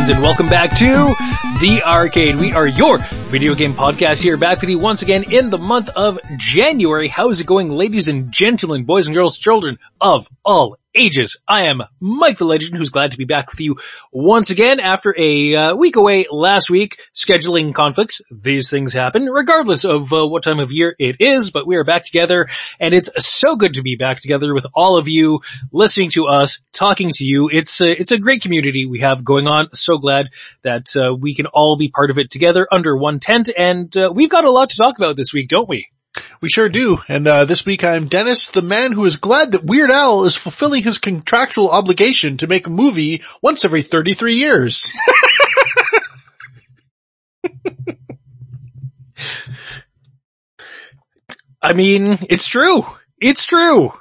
Friends and welcome back to The Arcade. We are your video game podcast here back with you once again in the month of January. How's it going ladies and gentlemen, boys and girls, children of all ages. I am Mike the Legend who's glad to be back with you once again after a uh, week away last week. Scheduling conflicts, these things happen regardless of uh, what time of year it is, but we are back together and it's so good to be back together with all of you listening to us, talking to you. It's a, it's a great community we have going on. So glad that uh, we can all be part of it together under one tent and uh, we've got a lot to talk about this week, don't we? We sure do. And uh, this week I'm Dennis, the man who is glad that Weird Al is fulfilling his contractual obligation to make a movie once every 33 years. I mean, it's true. It's true.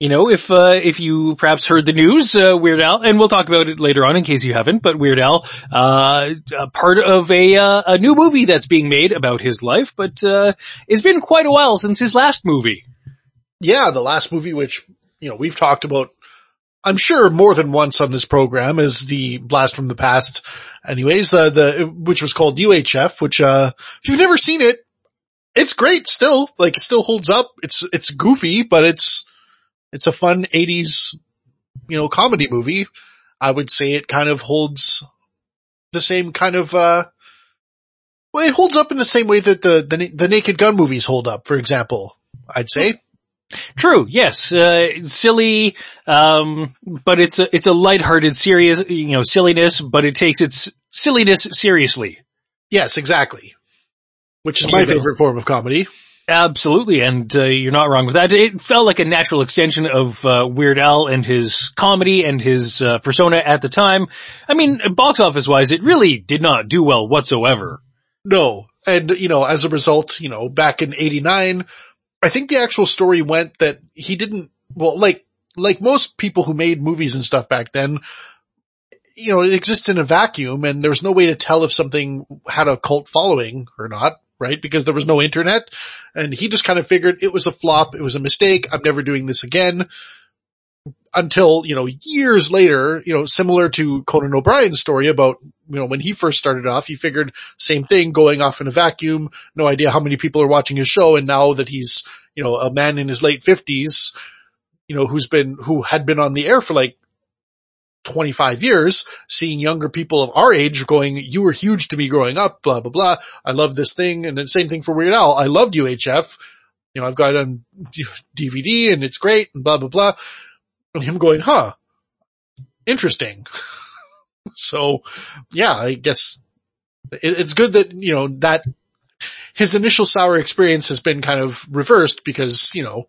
You know, if uh, if you perhaps heard the news, uh, Weird Al, and we'll talk about it later on in case you haven't. But Weird Al, uh, part of a uh, a new movie that's being made about his life, but uh, it's been quite a while since his last movie. Yeah, the last movie, which you know we've talked about, I'm sure more than once on this program, is the Blast from the Past. Anyways, the the which was called UHF, which uh, if you've never seen it, it's great still. Like it still holds up. It's it's goofy, but it's it's a fun 80s, you know, comedy movie. I would say it kind of holds the same kind of, uh, well, it holds up in the same way that the, the, the Naked Gun movies hold up, for example, I'd say. True, yes, uh, silly, um, but it's a, it's a lighthearted, serious, you know, silliness, but it takes its silliness seriously. Yes, exactly. Which is my favorite form of comedy. Absolutely, and uh, you're not wrong with that. It felt like a natural extension of uh, Weird Al and his comedy and his uh, persona at the time. I mean, box office wise, it really did not do well whatsoever. No, and you know, as a result, you know, back in '89, I think the actual story went that he didn't. Well, like like most people who made movies and stuff back then, you know, it exists in a vacuum, and there's no way to tell if something had a cult following or not right? Because there was no internet and he just kind of figured it was a flop. It was a mistake. I'm never doing this again until, you know, years later, you know, similar to Conan O'Brien's story about, you know, when he first started off, he figured same thing going off in a vacuum, no idea how many people are watching his show. And now that he's, you know, a man in his late fifties, you know, who's been, who had been on the air for like 25 years, seeing younger people of our age going, you were huge to me growing up, blah, blah, blah. I love this thing. And the same thing for Weird Al. I loved UHF. You know, I've got it on DVD and it's great and blah, blah, blah. And him going, huh, interesting. so yeah, I guess it's good that, you know, that his initial sour experience has been kind of reversed because, you know,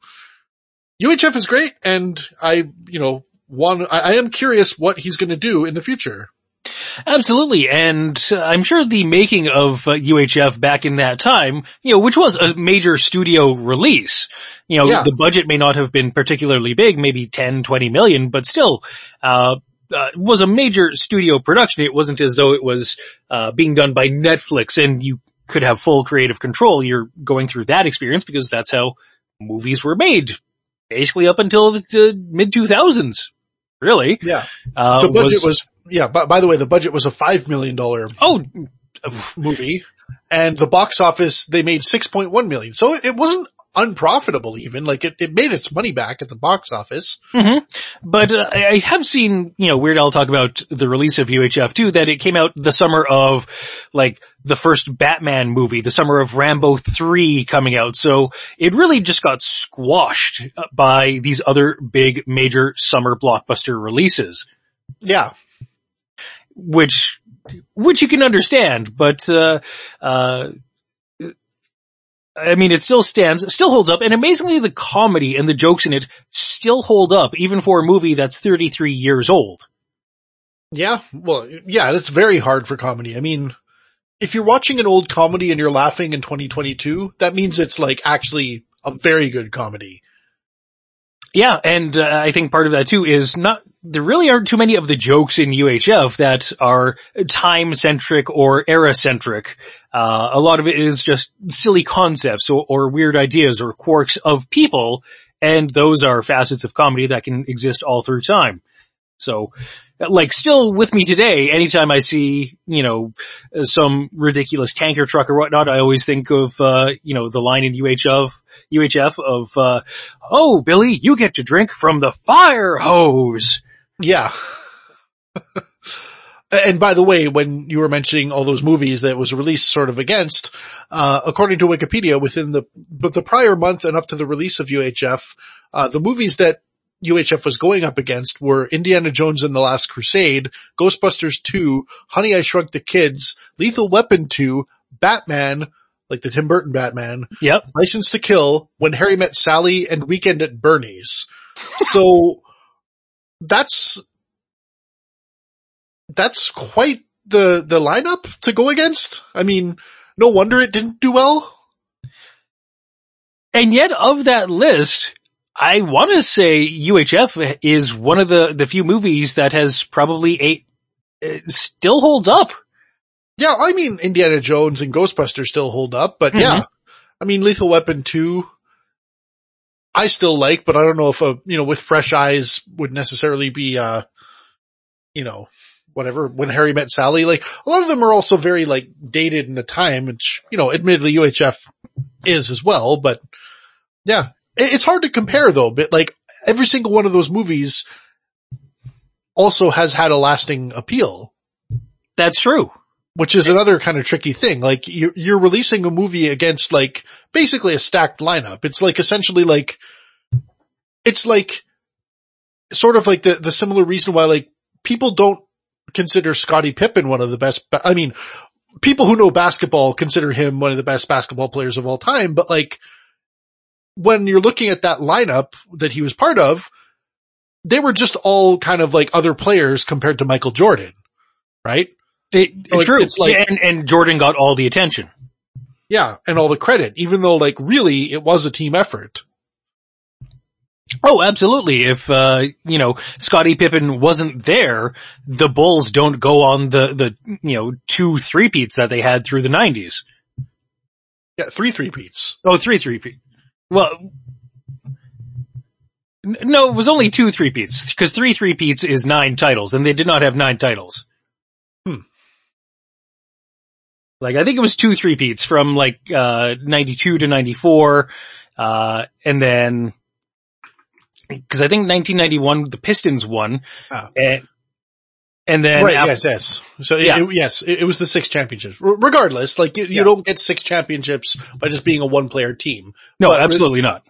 UHF is great and I, you know, one, I, I am curious what he's going to do in the future. Absolutely, and I'm sure the making of uh, UHF back in that time, you know, which was a major studio release, you know, yeah. the budget may not have been particularly big, maybe 10, 20 million, but still, uh, uh, was a major studio production. It wasn't as though it was, uh, being done by Netflix and you could have full creative control. You're going through that experience because that's how movies were made, basically up until the mid 2000s. Really? Yeah. Uh, the budget was, was yeah, by, by, the way, the budget was a five million dollar oh movie, and the box office they made six point one million. So it wasn't unprofitable even. Like it, it made its money back at the box office. Mm-hmm. But uh, I have seen, you know, Weird Al talk about the release of UHF too, that it came out the summer of like the first Batman movie, the summer of Rambo 3 coming out. So it really just got squashed by these other big major summer blockbuster releases. Yeah. Which, which you can understand, but, uh, uh, I mean, it still stands, it still holds up, and amazingly the comedy and the jokes in it still hold up, even for a movie that's 33 years old. Yeah, well, yeah, that's very hard for comedy. I mean, if you're watching an old comedy and you're laughing in 2022, that means it's like actually a very good comedy. Yeah, and uh, I think part of that too is not, there really aren't too many of the jokes in UHF that are time centric or era centric. Uh, a lot of it is just silly concepts or, or weird ideas or quirks of people, and those are facets of comedy that can exist all through time. So, like still with me today. Anytime I see, you know, some ridiculous tanker truck or whatnot, I always think of, uh, you know, the line in UHF, UHF of, uh, oh, Billy, you get to drink from the fire hose. Yeah. and by the way, when you were mentioning all those movies that was released sort of against, uh, according to Wikipedia, within the, but the prior month and up to the release of UHF, uh, the movies that UHF was going up against were Indiana Jones and the Last Crusade, Ghostbusters 2, Honey I Shrunk the Kids, Lethal Weapon 2, Batman, like the Tim Burton Batman, Yep. License to Kill, When Harry Met Sally, and Weekend at Bernie's. So that's that's quite the the lineup to go against. I mean, no wonder it didn't do well. And yet of that list, I want to say UHF is one of the, the few movies that has probably eight, uh, still holds up. Yeah, I mean Indiana Jones and Ghostbusters still hold up, but yeah. I mean Lethal Weapon 2 I still like, but I don't know if a, you know, with fresh eyes would necessarily be uh you know, whatever, when Harry met Sally, like a lot of them are also very like dated in the time, which, you know, admittedly UHF is as well, but yeah, it's hard to compare though, but like every single one of those movies also has had a lasting appeal That's true. Which is another kind of tricky thing. Like you're, you're releasing a movie against like basically a stacked lineup. It's like essentially like, it's like sort of like the, the similar reason why like people don't consider Scottie Pippen one of the best. I mean, people who know basketball consider him one of the best basketball players of all time, but like when you're looking at that lineup that he was part of, they were just all kind of like other players compared to Michael Jordan, right? It, true. it's like- and, and Jordan got all the attention. Yeah, and all the credit, even though like really it was a team effort. Oh, absolutely. If, uh, you know, Scottie Pippen wasn't there, the Bulls don't go on the, the, you know, two three-peats that they had through the nineties. Yeah, three three peats. Oh, three three-peat. Well, n- no, it was only two three-peats, because three three-peats is nine titles, and they did not have nine titles. Hmm. Like, I think it was two three-peats from like, uh, 92 to 94, uh, and then, cause I think 1991, the Pistons won, Ah. and, and then right, af- yes, yes. So it- Yeah. it- yes, it, it was the six championships. R- regardless, like you, you Yeah. don't get six championships by just being a one player team. no, but- absolutely not.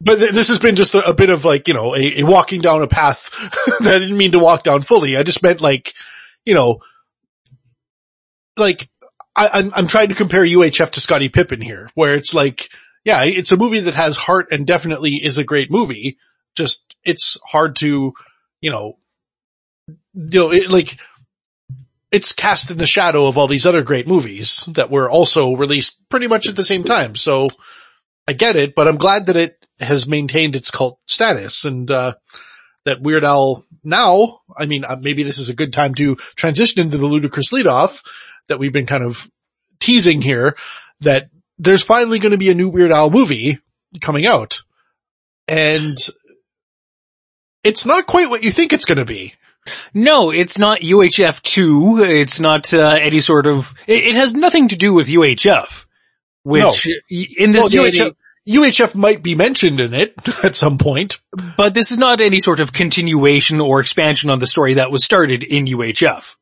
But th- this has been just a, a bit of like, you know, a, a walking down a path that I didn't mean to walk down fully. I just meant like, you know, like I, I'm, I'm trying to compare UHF to Scottie Pippen here, where it's like, yeah, it's a movie that has heart and definitely is a great movie. Just, it's hard to, you know, you know, it, like, it's cast in the shadow of all these other great movies that were also released pretty much at the same time. So I get it, but I'm glad that it has maintained its cult status and, uh, that Weird Al now, I mean, uh, maybe this is a good time to transition into the ludicrous leadoff that we've been kind of teasing here that there's finally going to be a new Weird Al movie coming out and it's not quite what you think it's going to be. No, it's not UHF 2. It's not uh, any sort of, it, it has nothing to do with UHF. Which, y- in this Well, UHF, UHF might be mentioned in it at some point. but this is not any sort of continuation or expansion on the story that was started in UHF.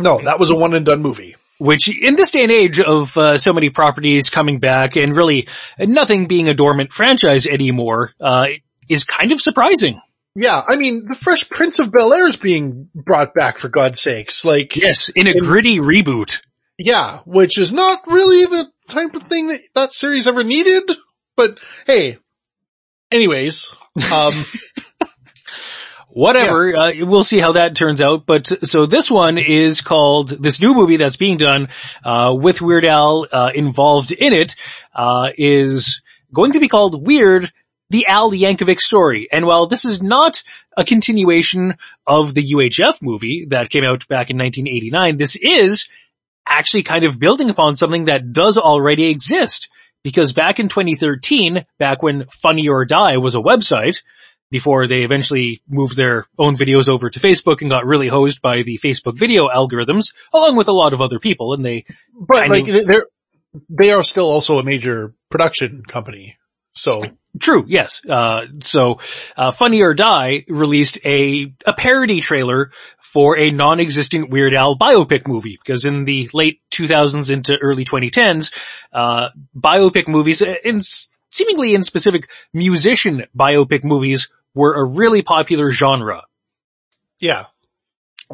No, that was a one and done movie. Which, in this day and age of uh, so many properties coming back and really nothing being a dormant franchise anymore, uh, is kind of surprising. Yeah, I mean, the Fresh Prince of Bel Air is being brought back for God's sakes. Like, Yes, in a gritty reboot. yeah, which is not really the type of thing that that series ever needed. But hey, anyways, um, Whatever, uh, we'll see how that turns out. But so this one is called this new movie that's being done uh, with Weird Al uh, involved in it uh, is going to be called Weird: The Al Yankovic Story. And while this is not a continuation of the UHF movie that came out back in 1989, this is actually kind of building upon something that does already exist. Because back in 2013, back when Funny or Die was a website, before they eventually moved their own videos over to Facebook and got really hosed by the Facebook video algorithms, along with a lot of other people. And they, But like of- they're, they are still also a major production company. So true, yes. Uh, so, uh, Funny or Die released a, a parody trailer for a non-existent Weird Al biopic movie, because in the late 2000s into early 2010s, uh, biopic movies, uh, in, seemingly in specific musician biopic movies were a really popular genre. yeah,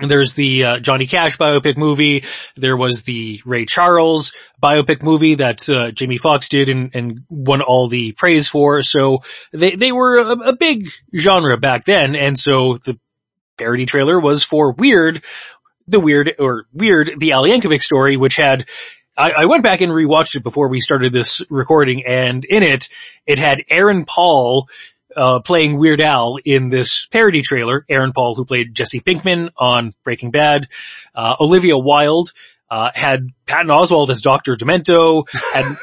And there's the uh, Johnny Cash biopic movie. There was the Ray Charles biopic movie that uh, Jamie Foxx did and, and won all the praise for. So they they were a, a big genre back then, and so the parody trailer was for Weird, the Weird or Weird the Al Yankovic story, which had. I, I went back and rewatched it before we started this recording, and in it, it had Aaron Paul uh, playing Weird Al in this parody trailer. Aaron Paul, who played Jesse Pinkman on Breaking Bad. Uh, Olivia Wilde, uh, had Patton Oswalt as Dr. Demento, had,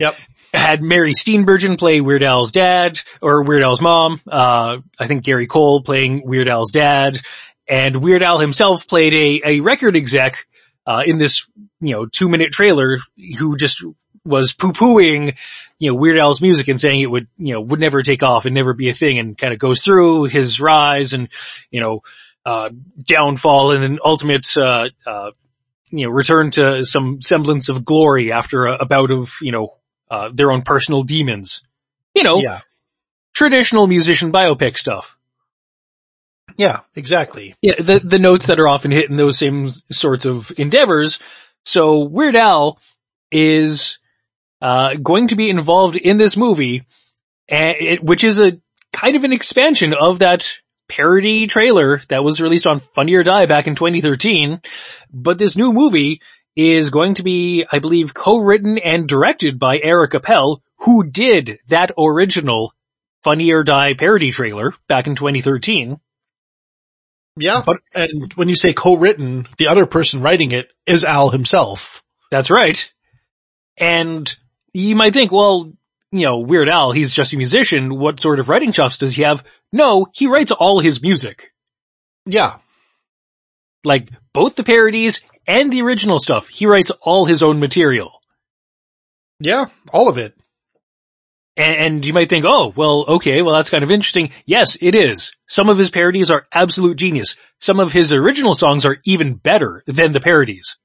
Yep. had Mary Steenburgen play Weird Al's dad, or Weird Al's mom. Uh, I think Gary Cole playing Weird Al's dad. And Weird Al himself played a, a record exec, uh, in this, you know, two minute trailer who just was poo-pooing, you know, Weird Al's music and saying it would, you know, would never take off and never be a thing and kind of goes through his rise and, you know, uh, downfall and then ultimate, uh, uh, you know, return to some semblance of glory after a, a bout of, you know, uh, their own personal demons. You know, yeah, traditional musician biopic stuff. yeah, exactly. Yeah, the, the notes that are often hit in those same sorts of endeavors. So Weird Al is, uh, going to be involved in this movie, and it, which is a kind of an expansion of that parody trailer that was released on Funny or Die back in 2013. But this new movie is going to be, I believe, co-written and directed by Eric Appel, who did that original Funny or Die parody trailer back in 2013. Yeah. But- and when you say co-written, the other person writing it is Al himself. That's right. And you might think, well, you know, Weird Al, he's just a musician. What sort of writing chops does he have? No, he writes all his music. Yeah. Like both the parodies and the original stuff. He writes all his own material. Yeah. All of it. And, and you might think, oh, well, okay, well that's kind of interesting. Yes, it is. Some of his parodies are absolute genius. Some of his original songs are even better than the parodies.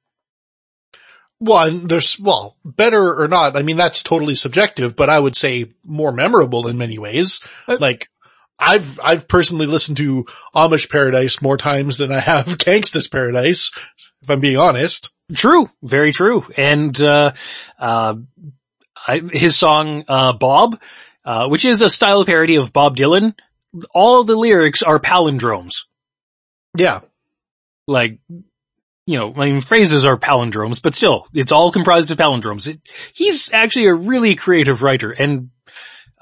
Well, there's, well, better or not, I mean, that's totally subjective, but I would say more memorable in many ways. Uh, Like, I've, I've personally listened to Amish Paradise more times than I have Gangsta's Paradise, if I'm being honest. True, very true. And, uh, uh, I, his song, uh, Bob, uh, which is a style parody of Bob Dylan, all the lyrics are palindromes. Yeah. Like, you know, I mean, phrases are palindromes, but still, it's all comprised of palindromes. It, he's actually a really creative writer and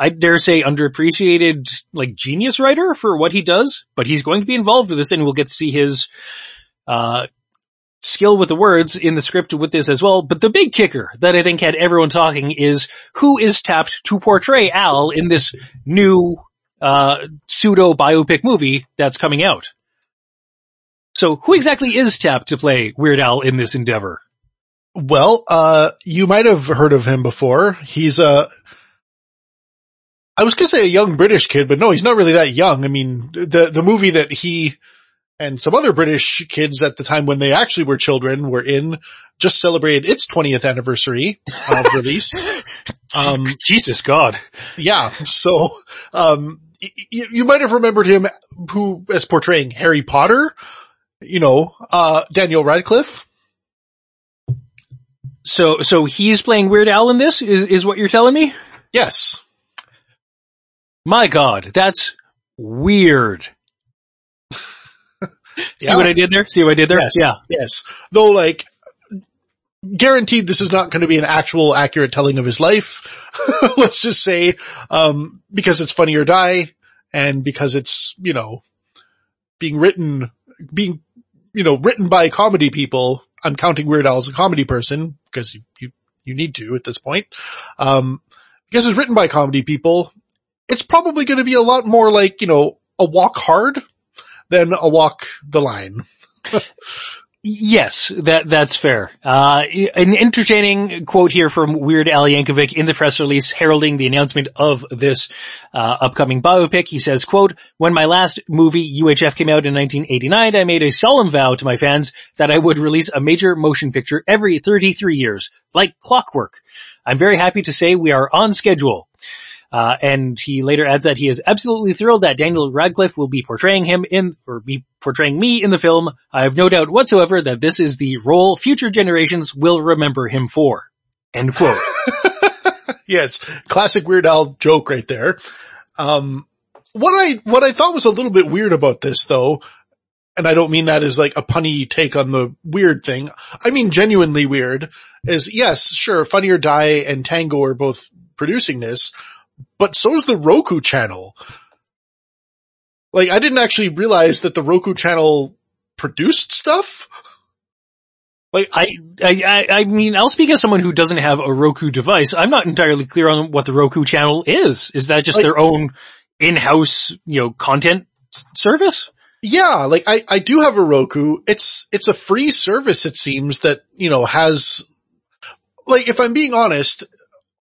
I dare say underappreciated, like genius writer for what he does, but he's going to be involved with this and we'll get to see his, uh, skill with the words in the script with this as well. But the big kicker that I think had everyone talking is who is tapped to portray Al in this new, uh, pseudo biopic movie that's coming out. So who exactly is tapped to play Weird Al in this endeavor? Well, uh, you might have heard of him before. He's a, I was gonna say a young British kid, but no, he's not really that young. I mean, the, the movie that he and some other British kids at the time when they actually were children were in just celebrated its 20th anniversary of release. Um, Jesus God. yeah. So, um, y- y- you might have remembered him who as portraying Harry Potter, you know, uh, Daniel Radcliffe. So, so he's playing Weird Al in this is, is what you're telling me? Yes. My God, that's weird. See Yeah. what I did there? See what I did there? Yes. Yeah. Yes. Though like, guaranteed this is not going to be an actual accurate telling of his life. Let's just say, um, because it's funny or die and because it's, you know, being written, being, you know, written by comedy people. I'm counting Weird Al as a comedy person because you, you, you need to at this point. Um, because it's written by comedy people. it's probably going to be a lot more like, you know, a walk hard than a walk the line. Yes, that that's fair. Uh, an entertaining quote here from Weird Al Yankovic in the press release heralding the announcement of this uh, upcoming biopic. He says, "quote When my last movie UHF came out in 1989, I made a solemn vow to my fans that I would release a major motion picture every 33 years, like clockwork. I'm very happy to say we are on schedule." Uh, and he later adds that he is absolutely thrilled that Daniel Radcliffe will be portraying him in, or be portraying me in the film. I have no doubt whatsoever that this is the role future generations will remember him for. End quote. yes, classic Weird Al joke right there. Um, what I, what I thought was a little bit weird about this though, and I don't mean that as like a punny take on the weird thing. I mean genuinely weird is yes, sure, Funny or Die and Tango are both producing this, but so is the Roku channel. Like I didn't actually realize that the Roku channel produced stuff. Like I, I, I mean, I'll speak as someone who doesn't have a Roku device. I'm not entirely clear on what the Roku channel is. Is that just like, their own in-house, you know, content service? Yeah, like I, I do have a Roku. It's, it's a free service, it seems that, you know, has, like if I'm being honest,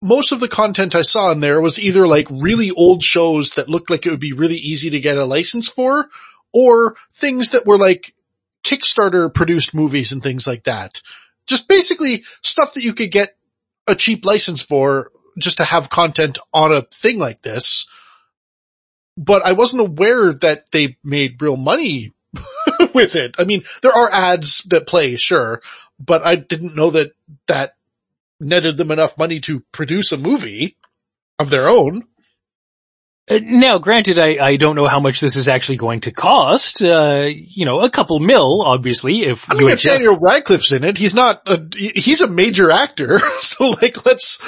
most of the content I saw in there was either like really old shows that looked like it would be really easy to get a license for, or things that were like Kickstarter produced movies and things like that. Just basically stuff that you could get a cheap license for just to have content on a thing like this. But I wasn't aware that they made real money with it. I mean, there are ads that play, sure, but I didn't know that that netted them enough money to produce a movie of their own. Uh, now, granted, I, I don't know how much this is actually going to cost. Uh, you know, a couple mil, obviously. If I mean, if Daniel Radcliffe's in it, he's not. A, he's a major actor, so like, let's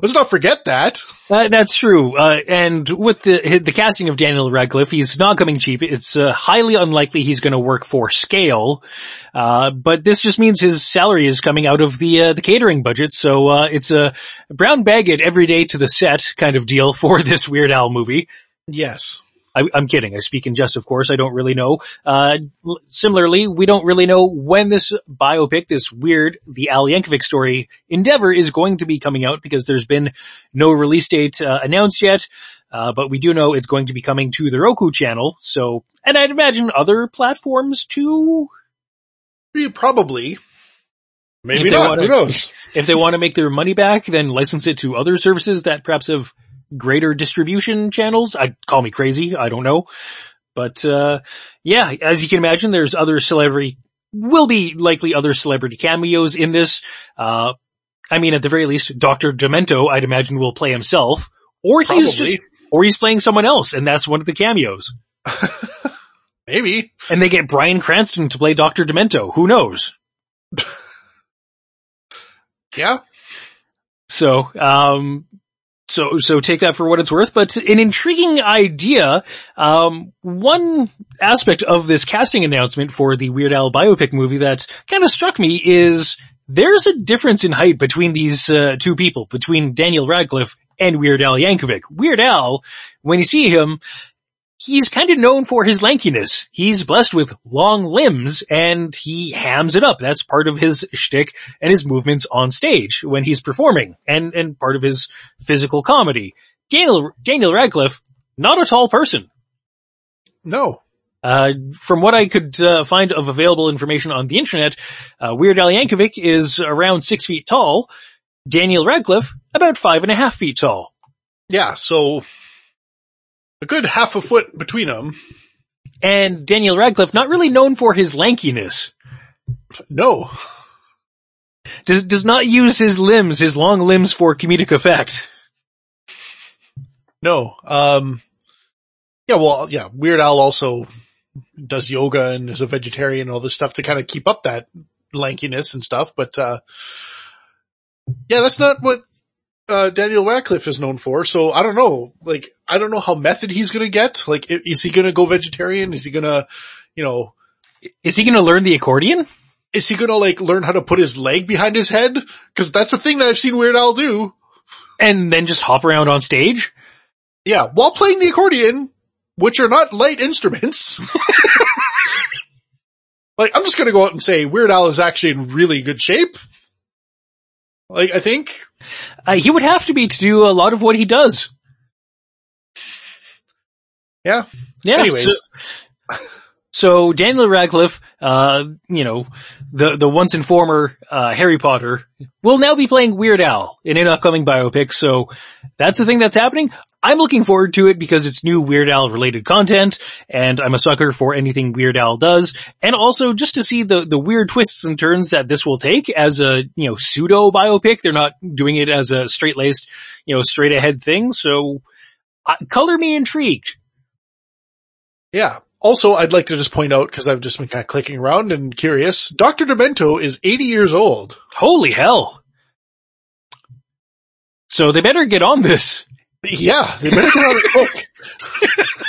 Let's not forget that. Uh, that's true. Uh, and with the the casting of Daniel Radcliffe, he's not coming cheap. It's uh, highly unlikely he's going to work for scale. Uh, but this just means his salary is coming out of the uh, the catering budget. So uh, it's a brown bag it every day to the set kind of deal for this Weird Al movie. Yes. I, am kidding. I speak in jest, of course. I don't really know. Uh, similarly, we don't really know when this biopic, this weird, the Al Yankovic story endeavor is going to be coming out because there's been no release date uh, announced yet. Uh, but we do know it's going to be coming to the Roku channel. So, and I'd imagine other platforms too. Yeah, probably. Maybe not. Wanna, Who knows? If they want to make their money back, then license it to other services that perhaps have greater distribution channels. I call me crazy. I don't know. But, uh, yeah, as you can imagine, there's other celebrity, will be likely other celebrity cameos in this. Uh, I mean, at the very least, Dr. Demento, I'd imagine will play himself or he's just, or he's playing someone else and that's one of the cameos. Maybe. And they get Bryan Cranston to play Dr. Demento. Who knows? yeah. So, um, so, so take that for what it's worth, but an intriguing idea. Um, one aspect of this casting announcement for the Weird Al biopic movie that kind of struck me is there's a difference in height between these uh, two people, between Daniel Radcliffe and Weird Al Yankovic. Weird Al, when you see him, he's kind of known for his lankiness. He's blessed with long limbs and he hams it up. That's part of his shtick and his movements on stage when he's performing and, and part of his physical comedy. Daniel, Daniel Radcliffe, not a tall person. No. Uh, from what I could uh, find of available information on the internet, uh, Weird Al Yankovic is around six feet tall. Daniel Radcliffe, about five and a half feet tall. Yeah, so a good half a foot between them. And Daniel Radcliffe, not really known for his lankiness. No. Does, does not use his limbs, his long limbs for comedic effect. No. Um, yeah, well, yeah, Weird Al also does yoga and is a vegetarian and all this stuff to kind of keep up that lankiness and stuff, but, uh, yeah, that's not what uh, Daniel Radcliffe is known for. So I don't know, like, I don't know how method he's going to get. Like, is he going to go vegetarian? Is he going to, you know, is he going to learn the accordion? Is he going to like learn how to put his leg behind his head? Cause that's a thing that I've seen Weird Al do. And then just hop around on stage? Yeah, while playing the accordion, which are not light instruments. like, I'm just gonna go out and say Weird Al is actually in really good shape. Like, I think. Uh, he would have to be to do a lot of what he does. Yeah. Yeah. Anyways. So, so Daniel Radcliffe, uh, you know, the, the once and former, uh, Harry Potter will now be playing Weird Al in an upcoming biopic. So that's the thing that's happening. I'm looking forward to it because it's new Weird Al related content and I'm a sucker for anything Weird Al does. And also just to see the, the weird twists and turns that this will take as a, you know, pseudo biopic. They're not doing it as a straight laced, you know, straight ahead thing. So uh, color me intrigued. Yeah. Also, I'd like to just point out, cause I've just been kind of clicking around and curious, Dr. Demento is 80 years old. Holy hell. So they better get on this. Yeah, they better get on it quick.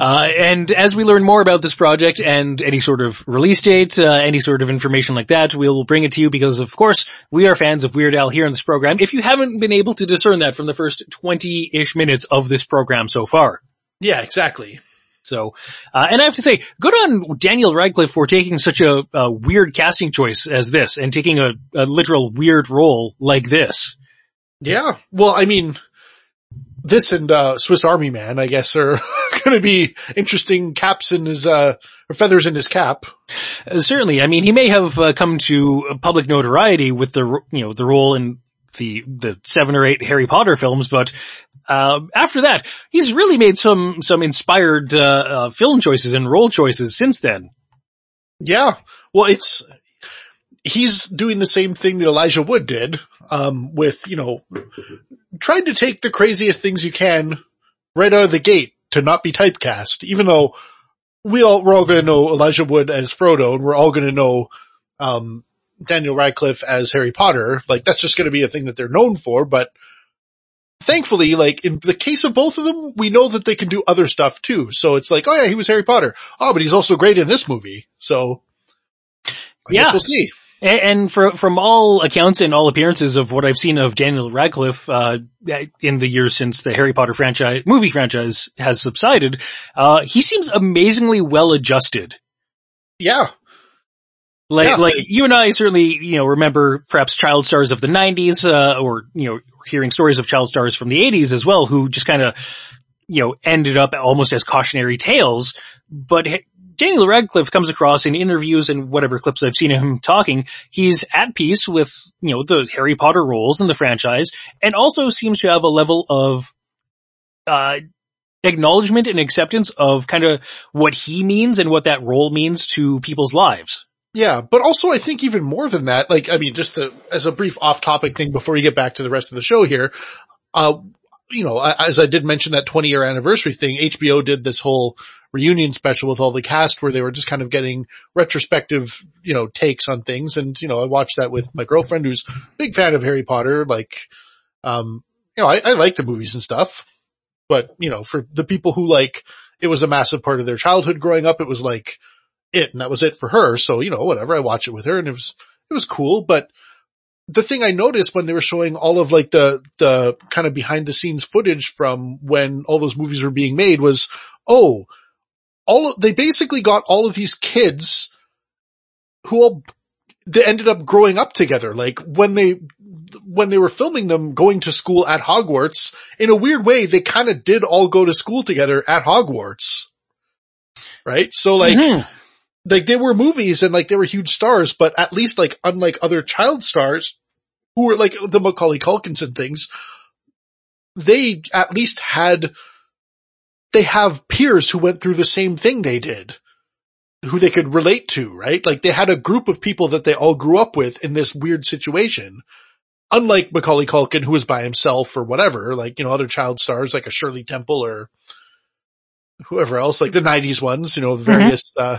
Uh, and as we learn more about this project and any sort of release date, uh, any sort of information like that, we'll bring it to you because of course we are fans of Weird Al here in this program. If you haven't been able to discern that from the first 20-ish minutes of this program so far. Yeah, exactly. So, uh, and I have to say, good on Daniel Radcliffe for taking such a, a weird casting choice as this and taking a, a literal weird role like this. Yeah. Well, I mean, this and, uh, Swiss Army Man, I guess, are going to be interesting caps in his, uh, or feathers in his cap. Uh, certainly. I mean, he may have uh, come to public notoriety with the, you know, the role in the, the seven or eight Harry Potter films, but, uh, after that, he's really made some, some inspired, uh, uh, film choices and role choices since then. Yeah. Well, it's, he's doing the same thing that Elijah Wood did, um, with, you know, trying to take the craziest things you can right out of the gate to not be typecast, even though we all, we're all going to know Elijah Wood as Frodo and we're all going to know, um, Daniel Radcliffe as Harry Potter. Like that's just going to be a thing that they're known for, but thankfully, like in the case of both of them, we know that they can do other stuff too. So it's like, oh yeah, he was Harry Potter. Oh, but he's also great in this movie. So I Yeah. guess we'll see. And, and for, from all accounts and all appearances of what I've seen of Daniel Radcliffe, uh, in the years since the Harry Potter franchise, movie franchise has subsided, uh, he seems amazingly well adjusted. Yeah. Like, Yeah. like you and I certainly, you know, remember perhaps child stars of the nineties, uh, or, you know, hearing stories of child stars from the eighties as well who just kind of, you know, ended up almost as cautionary tales. But Daniel Radcliffe comes across in interviews and whatever clips I've seen of him talking, he's at peace with, you know, the Harry Potter roles in the franchise and also seems to have a level of, uh, acknowledgement and acceptance of kind of what he means and what that role means to people's lives. Yeah, but also I think even more than that, like, I mean, just to, as a brief off topic thing before we get back to the rest of the show here, uh, you know, as I did mention that 20 year anniversary thing, HBO did this whole reunion special with all the cast where they were just kind of getting retrospective, you know, takes on things. And, you know, I watched that with my girlfriend who's a big fan of Harry Potter. Like, um, you know, I, I like the movies and stuff, but you know, for the people who like, it was a massive part of their childhood growing up, it was like it and that was it for her. So, you know, whatever, I watch it with her and it was, it was cool, but the thing I noticed when they were showing all of like the, the kind of behind the scenes footage from when all those movies were being made was, oh, all of, they basically got all of these kids who all, they ended up growing up together. Like when they, when they were filming them going to school at Hogwarts, in a weird way, they kind of did all go to school together at Hogwarts. Right? So like, Mhm. Like they were movies and like they were huge stars, but at least like unlike other child stars who were like the Macaulay Culkins and things, they at least had, they have peers who went through the same thing they did, who they could relate to, right? Like they had a group of people that they all grew up with in this weird situation. Unlike Macaulay Culkin who was by himself or whatever, like, you know, other child stars like a Shirley Temple or whoever else, like the nineties ones, you know, the various, uh,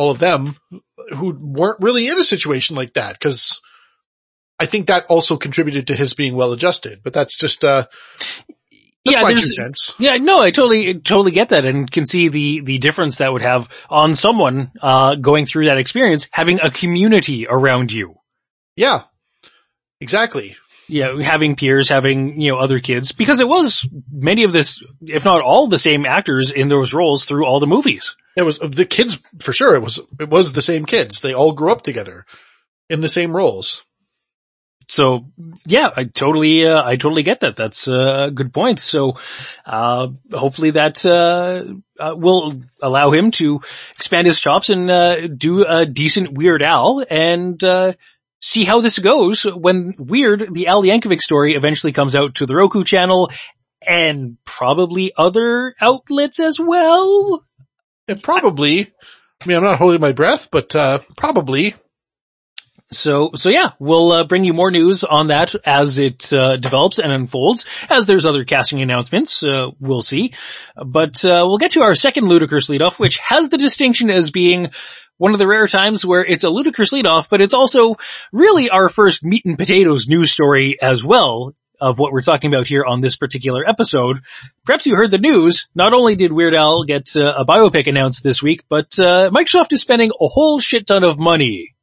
all of them who weren't really in a situation like that because I think that also contributed to his being well adjusted, but that's just, uh, that's Yeah, my two cents. Yeah, no, I totally, totally get that and can see the, the difference that would have on someone, uh, going through that experience, having a community around you. Yeah, exactly. Yeah, having peers, having, you know, other kids, because it was many of this, if not all the same actors in those roles through all the movies. It was the kids for sure. It was, it was the same kids. They all grew up together in the same roles. So yeah, I totally, uh, I totally get that. That's a good point. So, uh, hopefully that, uh, uh will allow him to expand his chops and, uh, do a decent Weird Al and, uh, see how this goes when Weird, the Al Yankovic story eventually comes out to the Roku channel and probably other outlets as well. Yeah, probably. I mean, I'm not holding my breath, but, uh, probably. So, so yeah, we'll uh, bring you more news on that as it uh, develops and unfolds. As there's other casting announcements, uh, we'll see. But uh, we'll get to our second ludicrous leadoff, which has the distinction as being one of the rare times where it's a ludicrous leadoff, but it's also really our first meat and potatoes news story as well of what we're talking about here on this particular episode. Perhaps you heard the news. Not only did Weird Al get uh, a biopic announced this week, but uh, Microsoft is spending a whole shit ton of money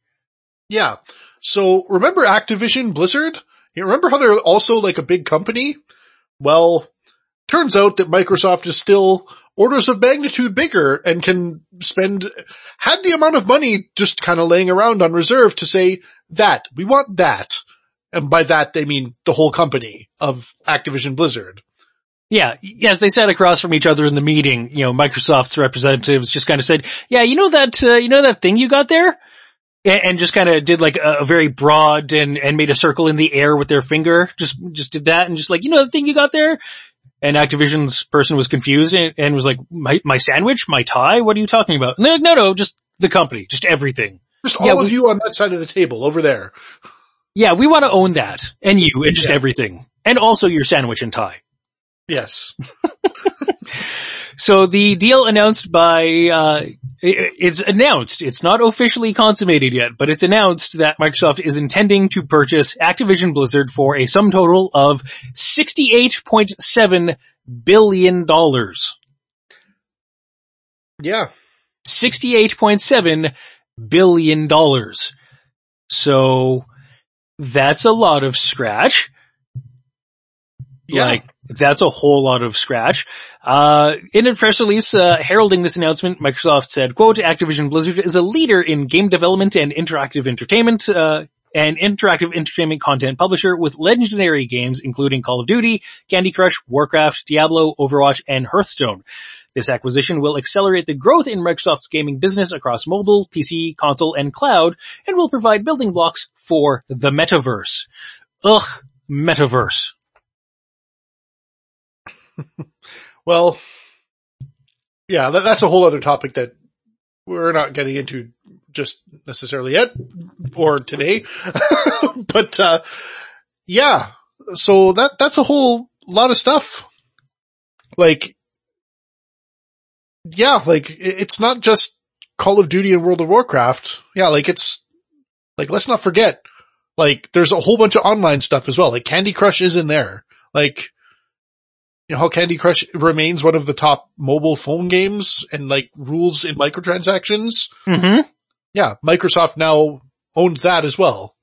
yeah. So remember Activision Blizzard? You remember how they're also like a big company? Well, turns out that Microsoft is still orders of magnitude bigger and can spend, had the amount of money just kind of laying around on reserve to say that, we want that. And by that they mean the whole company of Activision Blizzard. Yeah, yes, they sat across from each other in the meeting. You know, Microsoft's representatives just kind of said, "Yeah, you know that, uh, you know that thing you got there? and, just kind of did like a, a, very broad and, and made a circle in the air with their finger. Just, just did that and just like, you know the thing you got there? And Activision's person was confused and, and was like, my, my sandwich, my tie? What are you talking about? And they're like, no, no, just the company, just everything. Just all yeah, of we, you on that side of the table over there. Yeah, we want to own that and you and just yeah. everything. And also your sandwich and tie. Yes. so the deal announced by, uh, it's announced, it's not officially consummated yet, but it's announced that Microsoft is intending to purchase Activision Blizzard for a sum total of $68.7 billion. Yeah. $68.7 billion. So that's a lot of scratch. Yeah. Like, that's a whole lot of scratch. Uh, in a press release, uh, heralding this announcement, Microsoft said, quote, Activision Blizzard is a leader in game development and interactive entertainment, uh, and interactive entertainment content publisher with legendary games including Call of Duty, Candy Crush, Warcraft, Diablo, Overwatch, and Hearthstone. This acquisition will accelerate the growth in Microsoft's gaming business across mobile, PC, console, and cloud, and will provide building blocks for the metaverse. Ugh, metaverse. well, yeah, that, that's a whole other topic that we're not getting into just necessarily yet or today, but, uh, yeah, so that, that's a whole lot of stuff. Like, yeah, like it's not just Call of Duty and World of Warcraft. Yeah, like it's, like let's not forget, like there's a whole bunch of online stuff as well. Like Candy Crush is in there. Like, you know how Candy Crush remains one of the top mobile phone games and like rules in microtransactions. Mm-hmm. Yeah, Microsoft now owns that as well.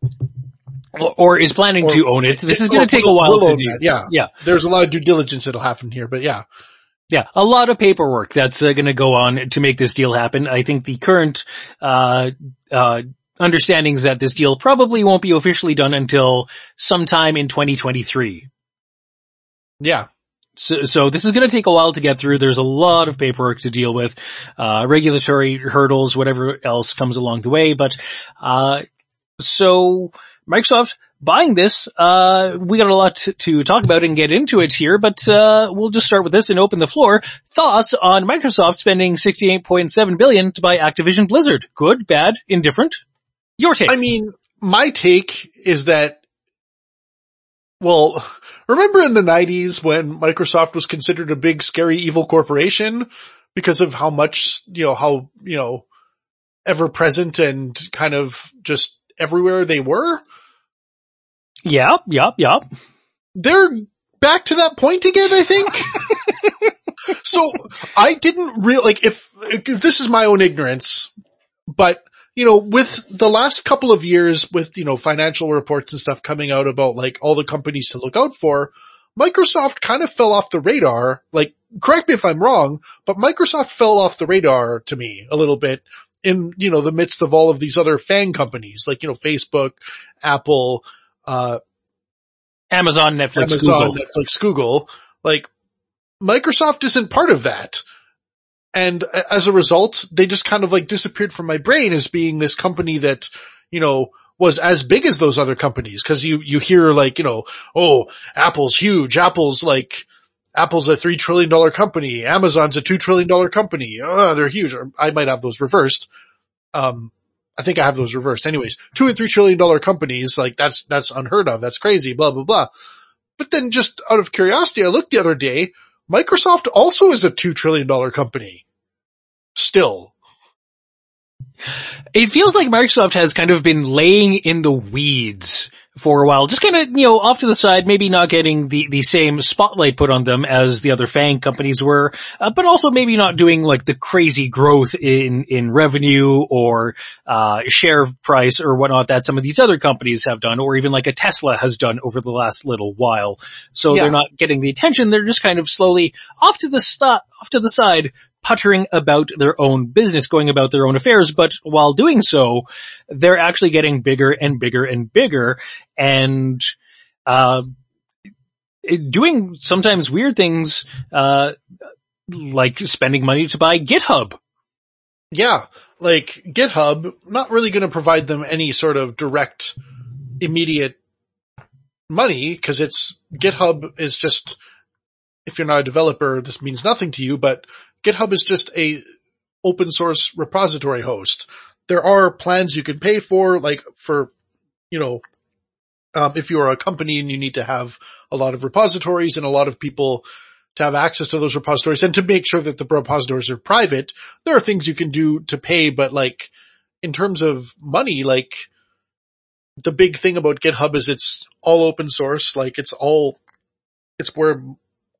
Or, is planning or, to own it. This is going to take a while to do. That, yeah. Yeah. There's a lot of due diligence that'll happen here, but yeah. Yeah, a lot of paperwork that's uh, going to go on to make this deal happen. I think the current uh, uh, understandings that this deal probably won't be officially done until sometime in 2023. Yeah, so, so this is going to take a while to get through. There's a lot of paperwork to deal with, uh, regulatory hurdles, whatever else comes along the way. But, uh, so Microsoft buying this, uh, we got a lot to, to, talk about and get into it here, but, uh, we'll just start with this and open the floor. Thoughts on Microsoft spending 68.7 billion to buy Activision Blizzard? Good, bad, indifferent? Your take. I mean, my take is that well, remember in the nineties when Microsoft was considered a big scary evil corporation because of how much, you know, how, you know, ever present and kind of just everywhere they were? Yeah, yep, yep. They're back to that point again, I think. so I didn't really, like if, if this is my own ignorance, but you know, with the last couple of years with, you know, financial reports and stuff coming out about like all the companies to look out for, Microsoft kind of fell off the radar. Like, correct me if I'm wrong, but Microsoft fell off the radar to me a little bit in, you know, the midst of all of these other FANG companies like, you know, Facebook, Apple, uh, Amazon, Netflix, Amazon, Google. Netflix, Google. Like, Microsoft isn't part of that. And as a result, they just kind of like disappeared from my brain as being this company that, you know, was as big as those other companies. Cause you, you hear like, you know, oh, Apple's huge. Apple's like, Apple's a three trillion dollar company. Amazon's a two trillion dollar company. Oh, they're huge. Or I might have those reversed. Um, I think I have those reversed. Anyways, two and three trillion dollar companies, like that's, that's unheard of. That's crazy, blah, blah, blah. But then just out of curiosity, I looked the other day, Microsoft also is a two trillion dollar company. Still. It feels like Microsoft has kind of been laying in the weeds for a while, just kind of, you know, off to the side, maybe not getting the, the same spotlight put on them as the other FANG companies were, uh, but also maybe not doing like the crazy growth in, in revenue or, uh, share price or whatnot that some of these other companies have done, or even like a Tesla has done over the last little while. So Yeah. they're not getting the attention, they're just kind of slowly off to the st- off to the side, puttering about their own business, going about their own affairs, but while doing so, they're actually getting bigger and bigger and bigger and, uh, doing sometimes weird things, uh, like spending money to buy GitHub. Yeah. Like GitHub, not really going to provide them any sort of direct, immediate money because it's GitHub is just, if you're not a developer, this means nothing to you, but GitHub is just a open source repository host. There are plans you can pay for, like for, you know, um, if you are a company and you need to have a lot of repositories and a lot of people to have access to those repositories and to make sure that the repositories are private, there are things you can do to pay, but like in terms of money, like the big thing about GitHub is it's all open source. Like it's all, it's where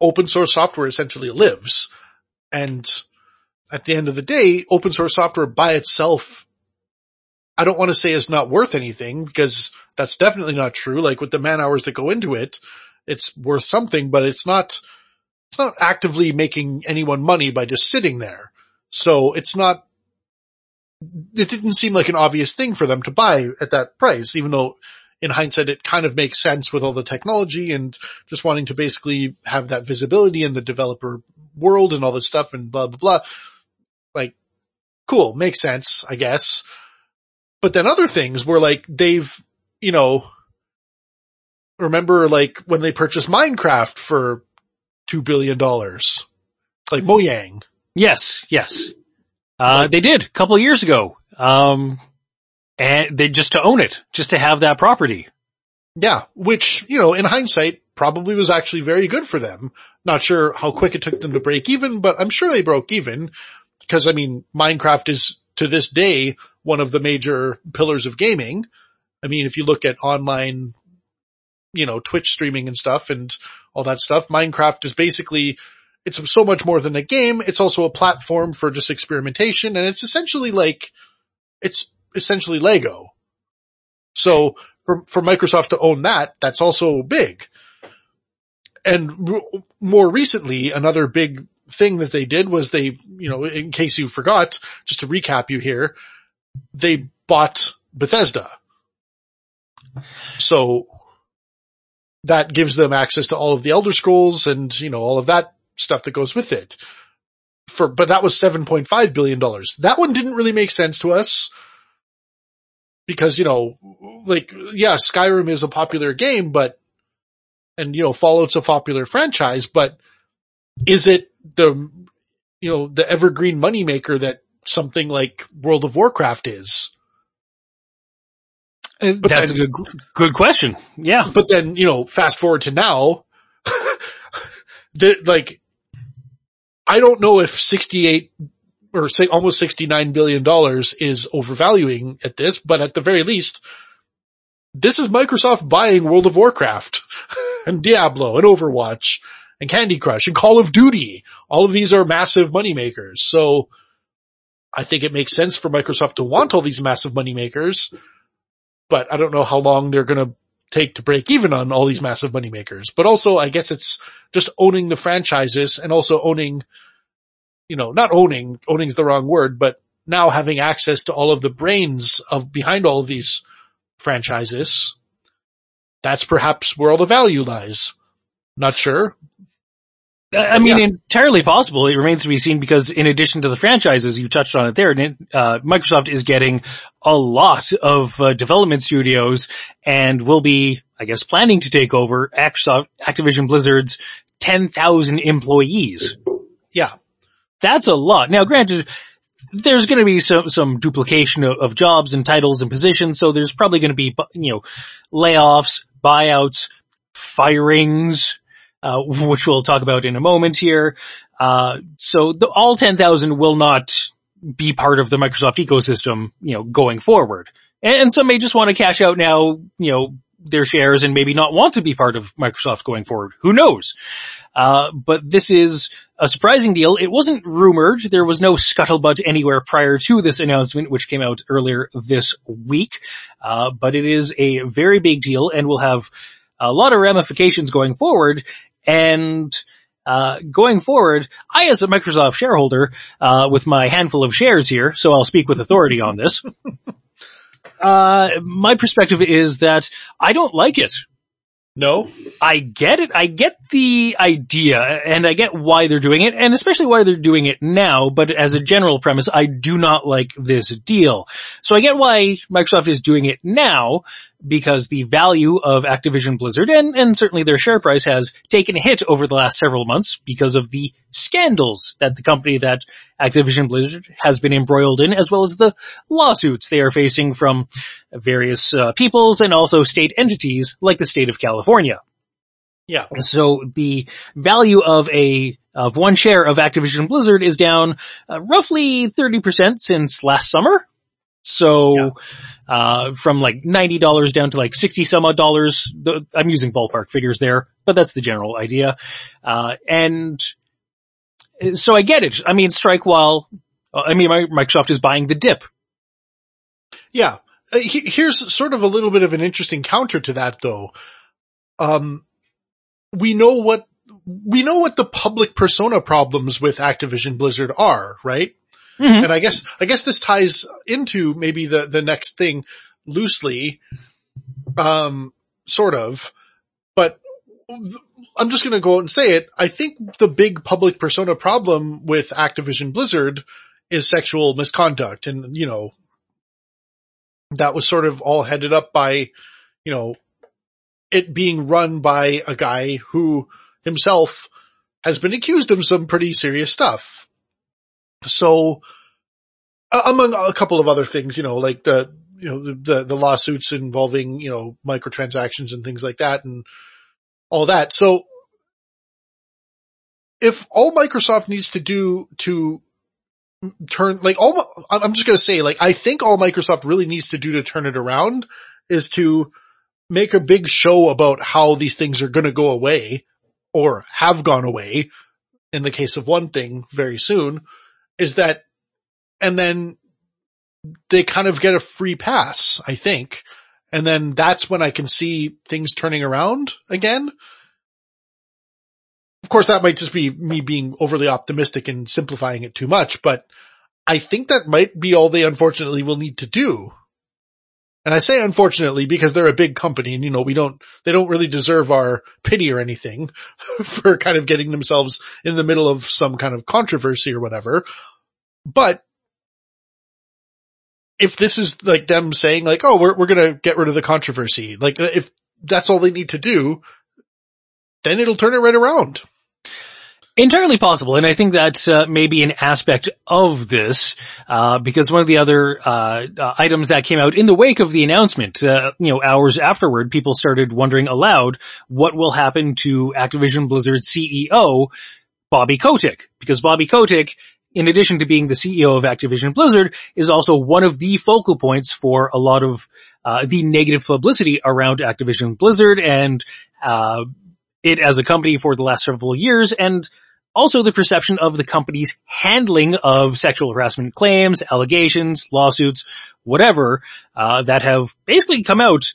open source software essentially lives. And at the end of the day, open source software by itself, I don't want to say is not worth anything because that's definitely not true. Like with the man hours that go into it, it's worth something, but it's not, it's not actively making anyone money by just sitting there. So it's not, it didn't seem like an obvious thing for them to buy at that price, even though in hindsight it kind of makes sense with all the technology and just wanting to basically have that visibility in the developer world and all this stuff and blah, blah, blah. Like, cool, makes sense, I guess. But then other things were like, they've, you know, remember like when they purchased Minecraft for two billion dollars, like Mojang. Yes, yes. Uh, they did a couple of years ago. Um, and they just to own it, just to have that property. Yeah, which, you know, in hindsight probably was actually very good for them. Not sure how quick it took them to break even, but I'm sure they broke even because I mean, Minecraft is to this day one of the major pillars of gaming. I mean, if you look at online, you know, Twitch streaming and stuff and all that stuff, Minecraft is basically, it's so much more than a game. It's also a platform for just experimentation and it's essentially like, it's essentially Lego. So for, for Microsoft to own that, that's also big. And more recently, another big thing that they did was they, you know, in case you forgot, just to recap you here, they bought Bethesda. So that gives them access to all of the Elder Scrolls and, you know, all of that stuff that goes with it. For, but that was $7.5 billion. That one didn't really make sense to us because, you know, like, yeah, Skyrim is a popular game, but, and, you know, Fallout's a popular franchise, but is it the, you know, the evergreen moneymaker that something like World of Warcraft is? Uh, That's then- a good, good question. Yeah. But then, you know, fast forward to now, the, like, I don't know if 68 or say almost 69 billion dollars is overvaluing at this, but at the very least, this is Microsoft buying World of Warcraft and Diablo and Overwatch and Candy Crush and Call of Duty. All of these are massive moneymakers. So I think it makes sense for Microsoft to want all these massive money makers, but I don't know how long they're going to take to break even on all these massive money makers. But also, I guess it's just owning the franchises and also owning, you know, not owning, owning is the wrong word, but now having access to all of the brains of behind all of these franchises. That's perhaps where all the value lies. Not sure. I mean, yeah. entirely possible. It remains to be seen because in addition to the franchises, you touched on it there, uh, Microsoft is getting a lot of uh, development studios and will be, I guess, planning to take over Activision Blizzard's 10,000 employees. Yeah. That's a lot. Now granted, there's going to be some, some duplication of, of jobs and titles and positions, so there's probably going to be, you know, layoffs, buyouts, firings, uh, which we'll talk about in a moment here. Uh, so the, all 10,000 will not be part of the Microsoft ecosystem, you know, going forward. And, and some may just want to cash out now, you know, their shares and maybe not want to be part of Microsoft going forward. Who knows? Uh, but this is a surprising deal. It wasn't rumored. There was no scuttlebutt anywhere prior to this announcement, which came out earlier this week. Uh, but it is a very big deal and will have a lot of ramifications going forward. And uh, going forward, I as a Microsoft shareholder, uh, with my handful of shares here, so I'll speak with authority on this. uh, my perspective is that I don't like it. No. I get it. I get the idea and I get why they're doing it and especially why they're doing it now, but as a general premise, I do not like this deal. So I get why Microsoft is doing it now, because the value of Activision Blizzard and, and certainly their share price has taken a hit over the last several months because of the scandals that the company that Activision Blizzard has been embroiled in as well as the lawsuits they are facing from various uh, peoples and also state entities like the state of California. Yeah. So the value of a of one share of Activision Blizzard is down uh, roughly 30% since last summer. So yeah uh, from like $90 down to like 60 some odd dollars. The, I'm using ballpark figures there, but that's the general idea. Uh, and so I get it. I mean, strike while, I mean, Microsoft is buying the dip. Yeah. Uh, here's sort of a little bit of an interesting counter to that though. Um, we know what, we know what the public persona problems with Activision Blizzard are, right? Mm-hmm. And I guess, I guess this ties into maybe the, the next thing loosely, um, sort of, but I'm just going to go out and say it. I think the big public persona problem with Activision Blizzard is sexual misconduct. And, you know, that was sort of all headed up by, you know, it being run by a guy who himself has been accused of some pretty serious stuff. So, among a couple of other things, you know, like the, you know, the, the lawsuits involving, you know, microtransactions and things like that and all that. So if all Microsoft needs to do to turn, like all, I'm just going to say, like, I think all Microsoft really needs to do to turn it around is to make a big show about how these things are going to go away or have gone away in the case of one thing very soon is that, and then they kind of get a free pass, I think. And then that's when I can see things turning around again. Of course, that might just be me being overly optimistic and simplifying it too much, but I think that might be all they unfortunately will need to do. And I say unfortunately because they're a big company and you know, we don't, they don't really deserve our pity or anything for kind of getting themselves in the middle of some kind of controversy or whatever. But if this is like them saying like, oh, we're, we're going to get rid of the controversy, like if that's all they need to do, then it'll turn it right around. Entirely possible, and I think that uh, may be an aspect of this, uh, because one of the other uh, uh items that came out in the wake of the announcement, uh, you know, hours afterward, people started wondering aloud what will happen to Activision Blizzard CEO Bobby Kotick, because Bobby Kotick, in addition to being the CEO of Activision Blizzard, is also one of the focal points for a lot of uh, the negative publicity around Activision Blizzard and it as a company for the last several years and also the perception of the company's handling of sexual harassment claims, allegations, lawsuits, whatever, uh, that have basically come out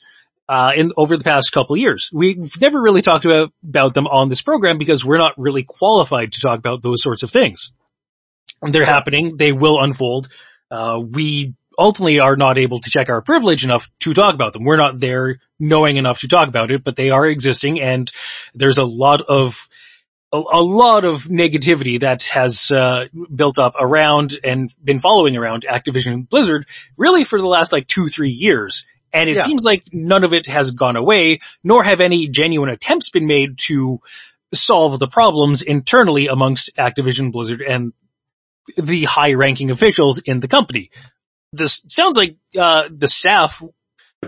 uh, in over the past couple of years. We've never really talked about, about them on this program because we're not really qualified to talk about those sorts of things. They're happening. They will unfold. Uh, we ultimately are not able to check our privilege enough to talk about them. We're not there knowing enough to talk about it, but they are existing and there's a lot of a, a lot of negativity that has uh, built up around and been following around Activision Blizzard really for the last like two, three years. And it Yeah. seems like none of it has gone away, nor have any genuine attempts been made to solve the problems internally amongst Activision Blizzard and the high ranking officials in the company. This sounds like, uh, the staff,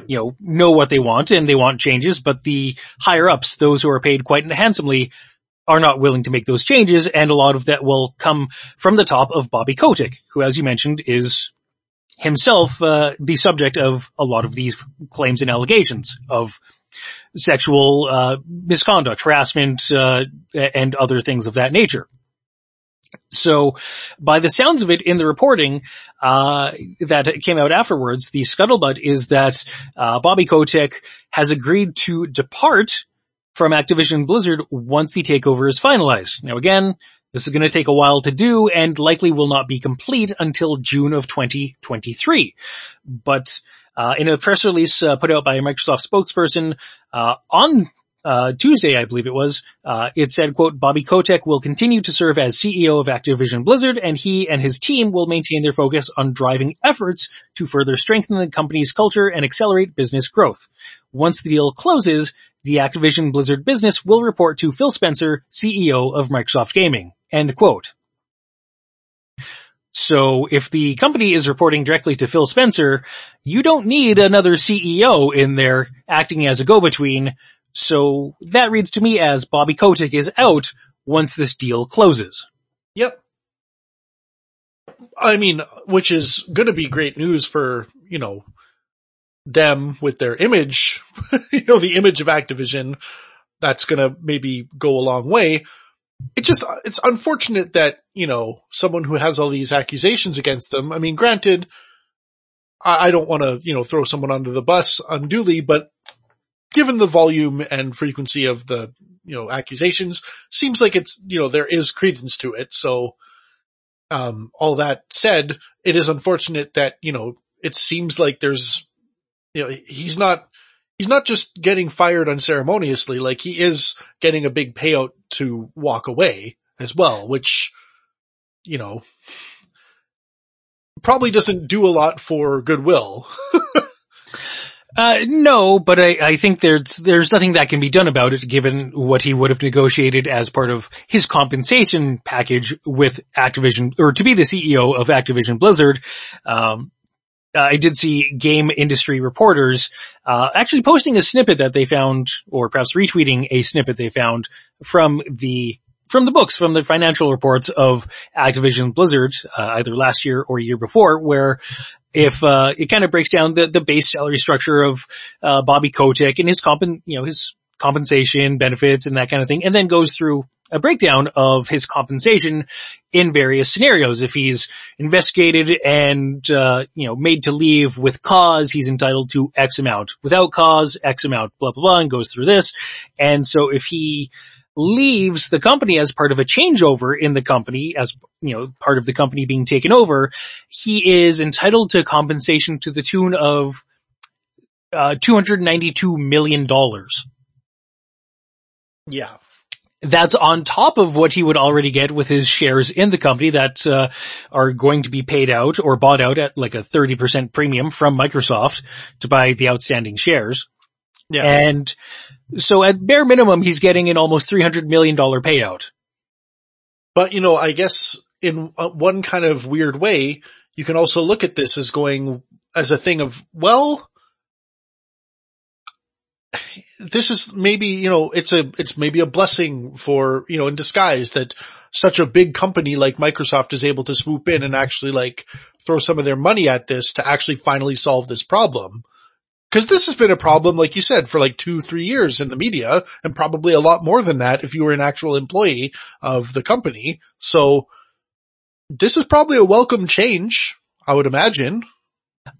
you know, know what they want and they want changes, but the higher ups, those who are paid quite handsomely, are not willing to make those changes, and a lot of that will come from the top of Bobby Kotick, who, as you mentioned, is himself uh, the subject of a lot of these claims and allegations of sexual uh, misconduct, harassment, uh, and other things of that nature. So, by the sounds of it in the reporting uh, that came out afterwards, the scuttlebutt is that uh, Bobby Kotick has agreed to depart from Activision Blizzard once the takeover is finalized. Now again, this is going to take a while to do and likely will not be complete until June of 2023. But uh, in a press release uh, put out by a Microsoft spokesperson uh, on uh, Tuesday, I believe it was, uh, it said, quote, Bobby Kotick will continue to serve as CEO of Activision Blizzard and he and his team will maintain their focus on driving efforts to further strengthen the company's culture and accelerate business growth. Once the deal closes, the Activision Blizzard business will report to Phil Spencer, CEO of Microsoft Gaming. End quote. So if the company is reporting directly to Phil Spencer, you don't need another CEO in there acting as a go-between. So that reads to me as Bobby Kotick is out once this deal closes. Yep. I mean, which is going to be great news for, you know, them with their image, you know, the image of Activision. That's going to maybe go a long way. It just, it's unfortunate that, you know, someone who has all these accusations against them, I mean, granted, I, I don't want to, you know, throw someone under the bus unduly, but given the volume and frequency of the, you know, accusations, seems like it's, you know, there is credence to it. So, um, all that said, it is unfortunate that, you know, it seems like there's, you know, he's not, he's not just getting fired unceremoniously, like he is getting a big payout to walk away as well, which, you know, probably doesn't do a lot for goodwill. Uh, no, but I, I think there's, there's nothing that can be done about it given what he would have negotiated as part of his compensation package with Activision, or to be the CEO of Activision Blizzard. Um, I did see game industry reporters, uh, actually posting a snippet that they found, or perhaps retweeting a snippet they found from the from the books, from the financial reports of Activision Blizzard, uh, either last year or year before, where if uh, it kind of breaks down the, the base salary structure of uh, Bobby Kotick and his comp, you know, his compensation, benefits, and that kind of thing, and then goes through a breakdown of his compensation in various scenarios. If he's investigated and uh, you know made to leave with cause, he's entitled to X amount. Without cause, X amount. Blah blah blah, and goes through this. And so if he leaves the company as part of a changeover in the company, as, you know, part of the company being taken over, he is entitled to compensation to the tune of, uh, $292 million. Yeah. That's on top of what he would already get with his shares in the company that, uh, are going to be paid out or bought out at like a 30% premium from Microsoft to buy the outstanding shares. Yeah. And so at bare minimum, he's getting an almost $300 million payout. But you know, I guess in uh, one kind of weird way, you can also look at this as going as a thing of, well, this is maybe, you know, it's a, it's maybe a blessing for, you know, in disguise that such a big company like Microsoft is able to swoop in and actually like throw some of their money at this to actually finally solve this problem. Cause this has been a problem, like you said, for like two, three years in the media and probably a lot more than that if you were an actual employee of the company. So this is probably a welcome change, I would imagine.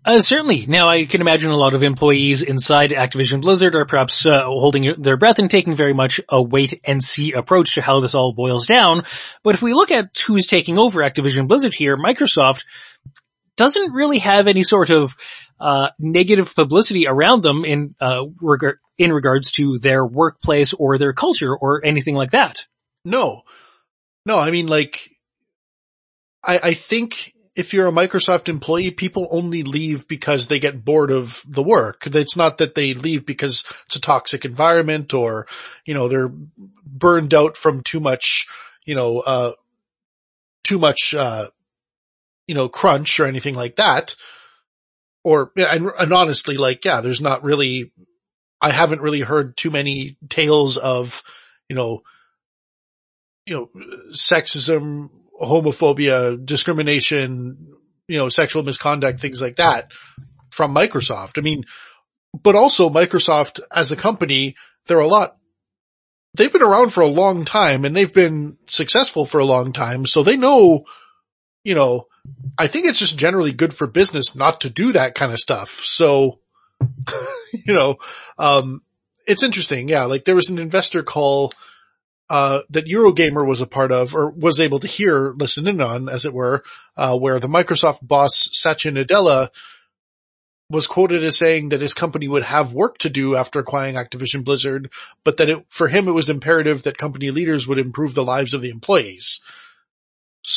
Uh, certainly. Now I can imagine a lot of employees inside Activision Blizzard are perhaps uh, holding their breath and taking very much a wait and see approach to how this all boils down. But if we look at who's taking over Activision Blizzard here, Microsoft doesn't really have any sort of uh, negative publicity around them in uh, reg- in regards to their workplace or their culture or anything like that. No, no. I mean, like, I, I think if you're a Microsoft employee, people only leave because they get bored of the work. It's not that they leave because it's a toxic environment or, you know, they're burned out from too much, you know, uh, too much, uh, you know, crunch or anything like that. Or, and, and honestly, like, yeah, there's not really, I haven't really heard too many tales of, you know, you know, sexism homophobia, discrimination, you know, sexual misconduct, things like that from Microsoft. I mean, but also Microsoft as a company, they're a lot, they've been around for a long time and they've been successful for a long time. So they know, you know, I think it's just generally good for business not to do that kind of stuff. So, you know, um, it's interesting. Yeah. Like there was an investor call, uh, that Eurogamer was a part of or was able to hear, listen in on, as it were, uh, where the Microsoft boss Satya Nadella was quoted as saying that his company would have work to do after acquiring Activision Blizzard, but that it, for him it was imperative that company leaders would improve the lives of the employees.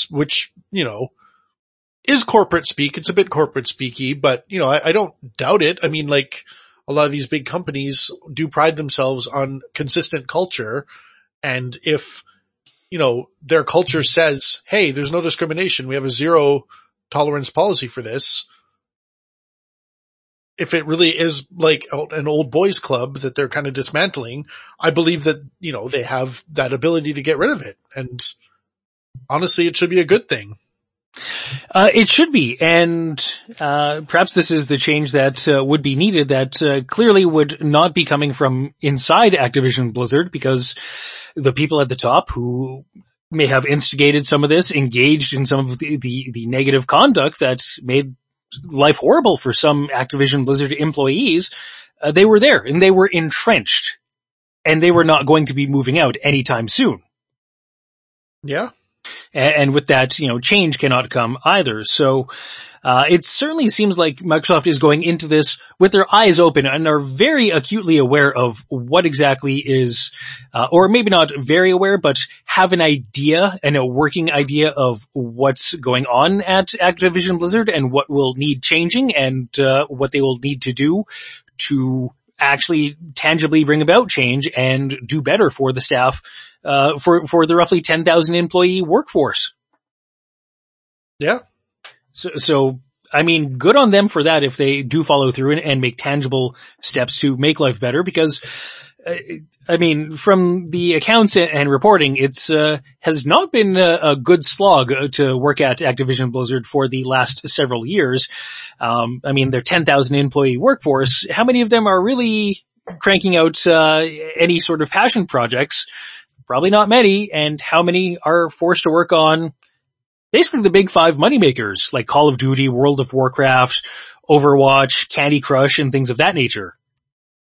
Which, you know, is corporate speak. It's a bit corporate speaky, but you know, I, I don't doubt it. I mean, like, a lot of these big companies do pride themselves on consistent culture and if, you know, their culture says, Hey, there's no discrimination. We have a zero tolerance policy for this. If it really is like an old boys club that they're kind of dismantling, I believe that, you know, they have that ability to get rid of it. And honestly, it should be a good thing. Uh, it should be, and uh, perhaps this is the change that uh, would be needed. That uh, clearly would not be coming from inside Activision Blizzard, because the people at the top who may have instigated some of this, engaged in some of the the, the negative conduct that made life horrible for some Activision Blizzard employees, uh, they were there and they were entrenched, and they were not going to be moving out anytime soon. Yeah. And with that, you know, change cannot come either. So, uh, it certainly seems like Microsoft is going into this with their eyes open and are very acutely aware of what exactly is, uh, or maybe not very aware, but have an idea and a working idea of what's going on at Activision Blizzard and what will need changing and, uh, what they will need to do to actually tangibly bring about change and do better for the staff uh, for, for the roughly 10,000 employee workforce. Yeah. So, so, I mean, good on them for that if they do follow through and, and make tangible steps to make life better because, uh, I mean, from the accounts and reporting, it's, uh, has not been a, a, good slog to work at Activision Blizzard for the last several years. Um, I mean, their 10,000 employee workforce, how many of them are really cranking out, uh, any sort of passion projects? Probably not many. And how many are forced to work on basically the big five moneymakers like Call of Duty, World of Warcraft, Overwatch, Candy Crush, and things of that nature.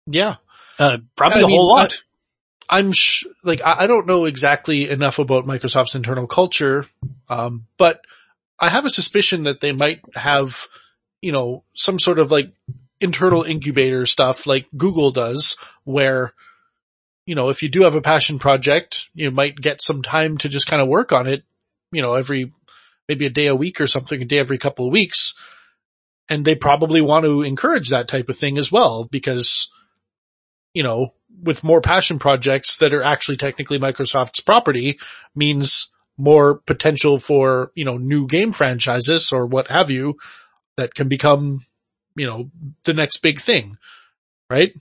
Yeah. Uh, probably I a mean, whole lot. I, am sh- like, I, I, don't know exactly enough about Microsoft's internal culture, um, but I have a suspicion that they might have, you know, some sort of like internal incubator stuff like Google does where you know, if you do have a passion project, you might get some time to just kind of work on it, you know, every, maybe a day a week or something, a day every couple of weeks. And they probably want to encourage that type of thing as well because, you know, with more passion projects that are actually technically Microsoft's property means more potential for, you know, new game franchises or what have you that can become, you know, the next big thing, right?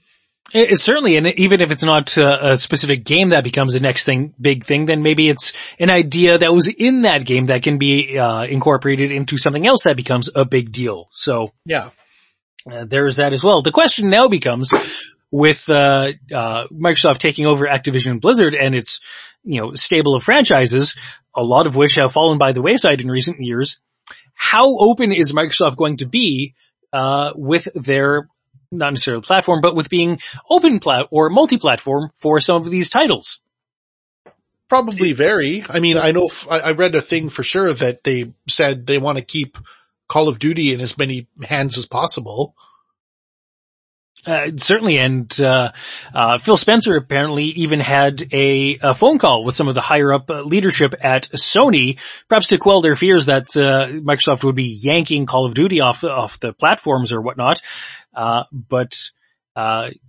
It, certainly, and even if it's not a, a specific game that becomes the next thing, big thing, then maybe it's an idea that was in that game that can be uh, incorporated into something else that becomes a big deal. So yeah, uh, there's that as well. The question now becomes, with uh, uh, Microsoft taking over Activision Blizzard and its you know stable of franchises, a lot of which have fallen by the wayside in recent years. How open is Microsoft going to be uh, with their not necessarily platform, but with being open plat or multi-platform for some of these titles? Probably very. I mean, I know f- I I read a thing for sure that they said they want to keep Call of Duty in as many hands as possible. Uh, certainly, and uh, uh, Phil Spencer apparently even had a, a, phone call with some of the higher up uh, leadership at Sony, perhaps to quell their fears that uh, Microsoft would be yanking Call of Duty off off the platforms or whatnot. Uh, but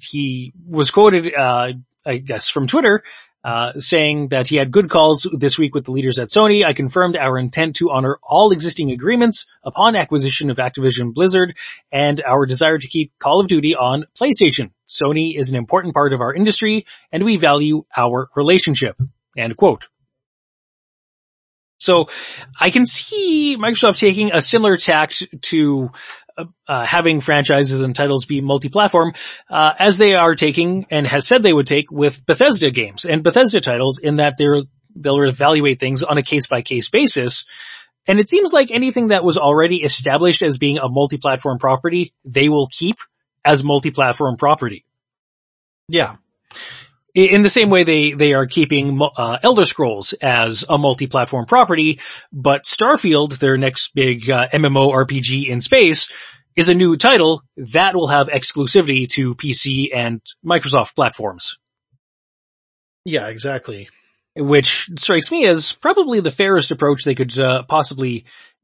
he was quoted, I guess, from Twitter uh, saying that he had good calls this week with the leaders at Sony. I confirmed our intent to honor all existing agreements upon acquisition of Activision Blizzard and our desire to keep Call of Duty on PlayStation. Sony is an important part of our industry and we value our relationship. End quote. So I can see Microsoft taking a similar tact to uh, having franchises and titles be multi-platform, uh, as they are taking and has said they would take with Bethesda games and Bethesda titles in that they're, they'll evaluate things on a case by case basis. And it seems like anything that was already established as being a multi-platform property, they will keep as multi-platform property. Yeah. In the same way they, they are keeping, uh, Elder Scrolls as a multi-platform property, but Starfield, their next big, uh, MMO RPG in space, is a new title that will have exclusivity to PC and Microsoft platforms. Yeah, exactly. Which strikes me as probably the fairest approach they could uh, possibly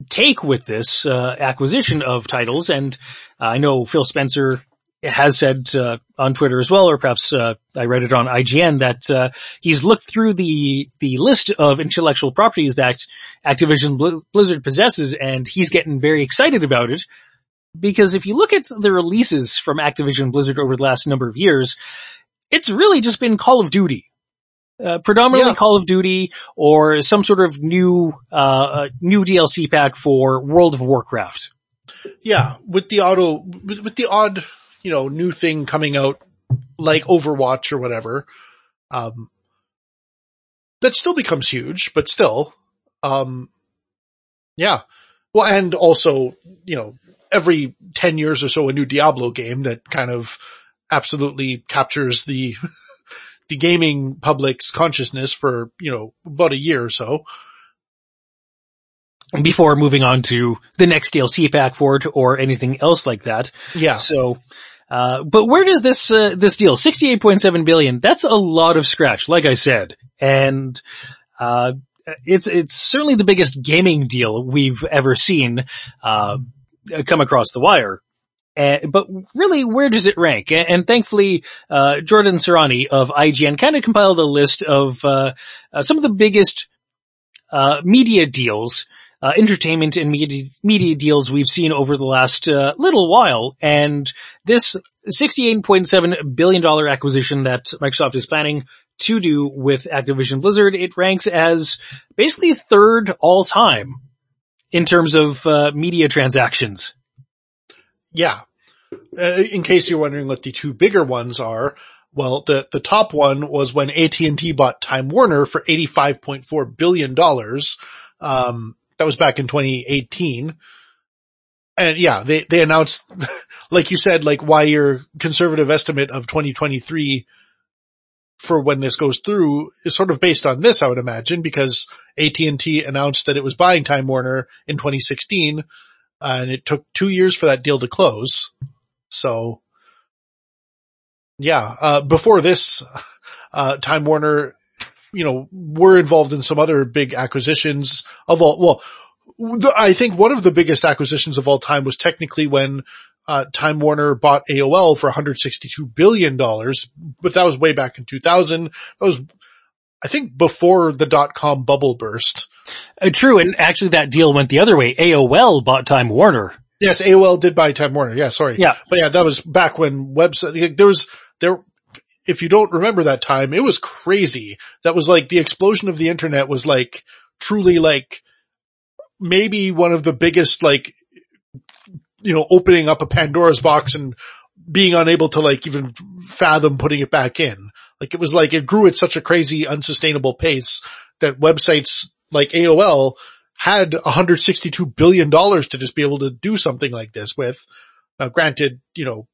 take with this uh, acquisition of titles. And uh, I know Phil Spencer has said uh, on Twitter as well, or perhaps uh, I read it on IGN that uh, he's looked through the the list of intellectual properties that Activision Blizzard possesses, and he's getting very excited about it because if you look at the releases from Activision Blizzard over the last number of years, it's really just been Call of Duty. Uh, predominantly yeah. Call of Duty or some sort of new, uh, uh new DLC pack for World of Warcraft. Yeah, with the auto, with, with the odd, you know, new thing coming out like Overwatch or whatever, um, that still becomes huge, but still, um, yeah. Well, and also, you know, every 10 years or so a new Diablo game that kind of absolutely captures the, the gaming public's consciousness for, you know, about a year or so. Before moving on to the next DLC pack for it or anything else like that. Yeah. So, uh, but where does this, uh, this deal, 68.7 billion, that's a lot of scratch, like I said. And, uh, it's, it's certainly the biggest gaming deal we've ever seen. Uh, come across the wire. But really, where does it rank? And, and thankfully, uh, Jordan Sirani of IGN kind of compiled a list of uh, uh, some of the biggest uh, media deals, entertainment and media, media deals we've seen over the last little while. And this $68.7 billion acquisition that Microsoft is planning to do with Activision Blizzard, it ranks as basically third all time in terms of uh, media transactions. Yeah. Uh, in case you're wondering what the two bigger ones are, well, the, the top one was when AT&T bought Time Warner for $85.4 billion. Um, that was back in 2018. And yeah, they, they announced, like you said, like why your conservative estimate of 2023 for when this goes through is sort of based on this, I would imagine, because AT&T announced that it was buying Time Warner in 2016, uh, and it took two years for that deal to close. So, yeah, uh, before this, uh, Time Warner, you know, were involved in some other big acquisitions of all, well, the, I think one of the biggest acquisitions of all time was technically when uh, Time Warner bought AOL for 162 billion dollars, but that was way back in 2000. That was, I think, before the dot com bubble burst. Uh, true, and actually that deal went the other way. AOL bought Time Warner. Yes, AOL did buy Time Warner. Yeah, sorry. Yeah, but yeah, that was back when website there was there. If you don't remember that time, it was crazy. That was like the explosion of the internet was like truly like maybe one of the biggest like you know, opening up a Pandora's box and being unable to like even fathom putting it back in. Like it was like it grew at such a crazy unsustainable pace that websites like AOL had 162 billion dollars to just be able to do something like this with. Now granted, you know,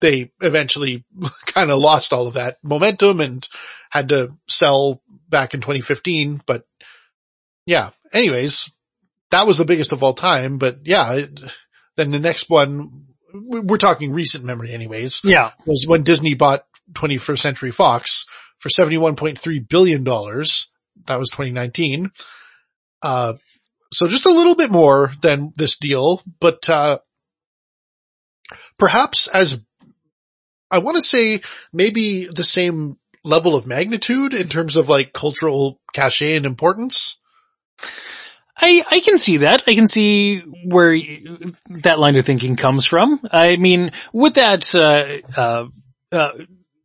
they eventually kind of lost all of that momentum and had to sell back in 2015, but yeah, anyways, that was the biggest of all time, but yeah, it, then the next one, we're talking recent memory anyways. Yeah. Was when Disney bought 21st Century Fox for $71.3 billion. That was 2019. Uh, so just a little bit more than this deal, but, uh, perhaps as I want to say maybe the same level of magnitude in terms of like cultural cachet and importance. I, I can see that. I can see where that line of thinking comes from. I mean, with that, uh, uh, uh,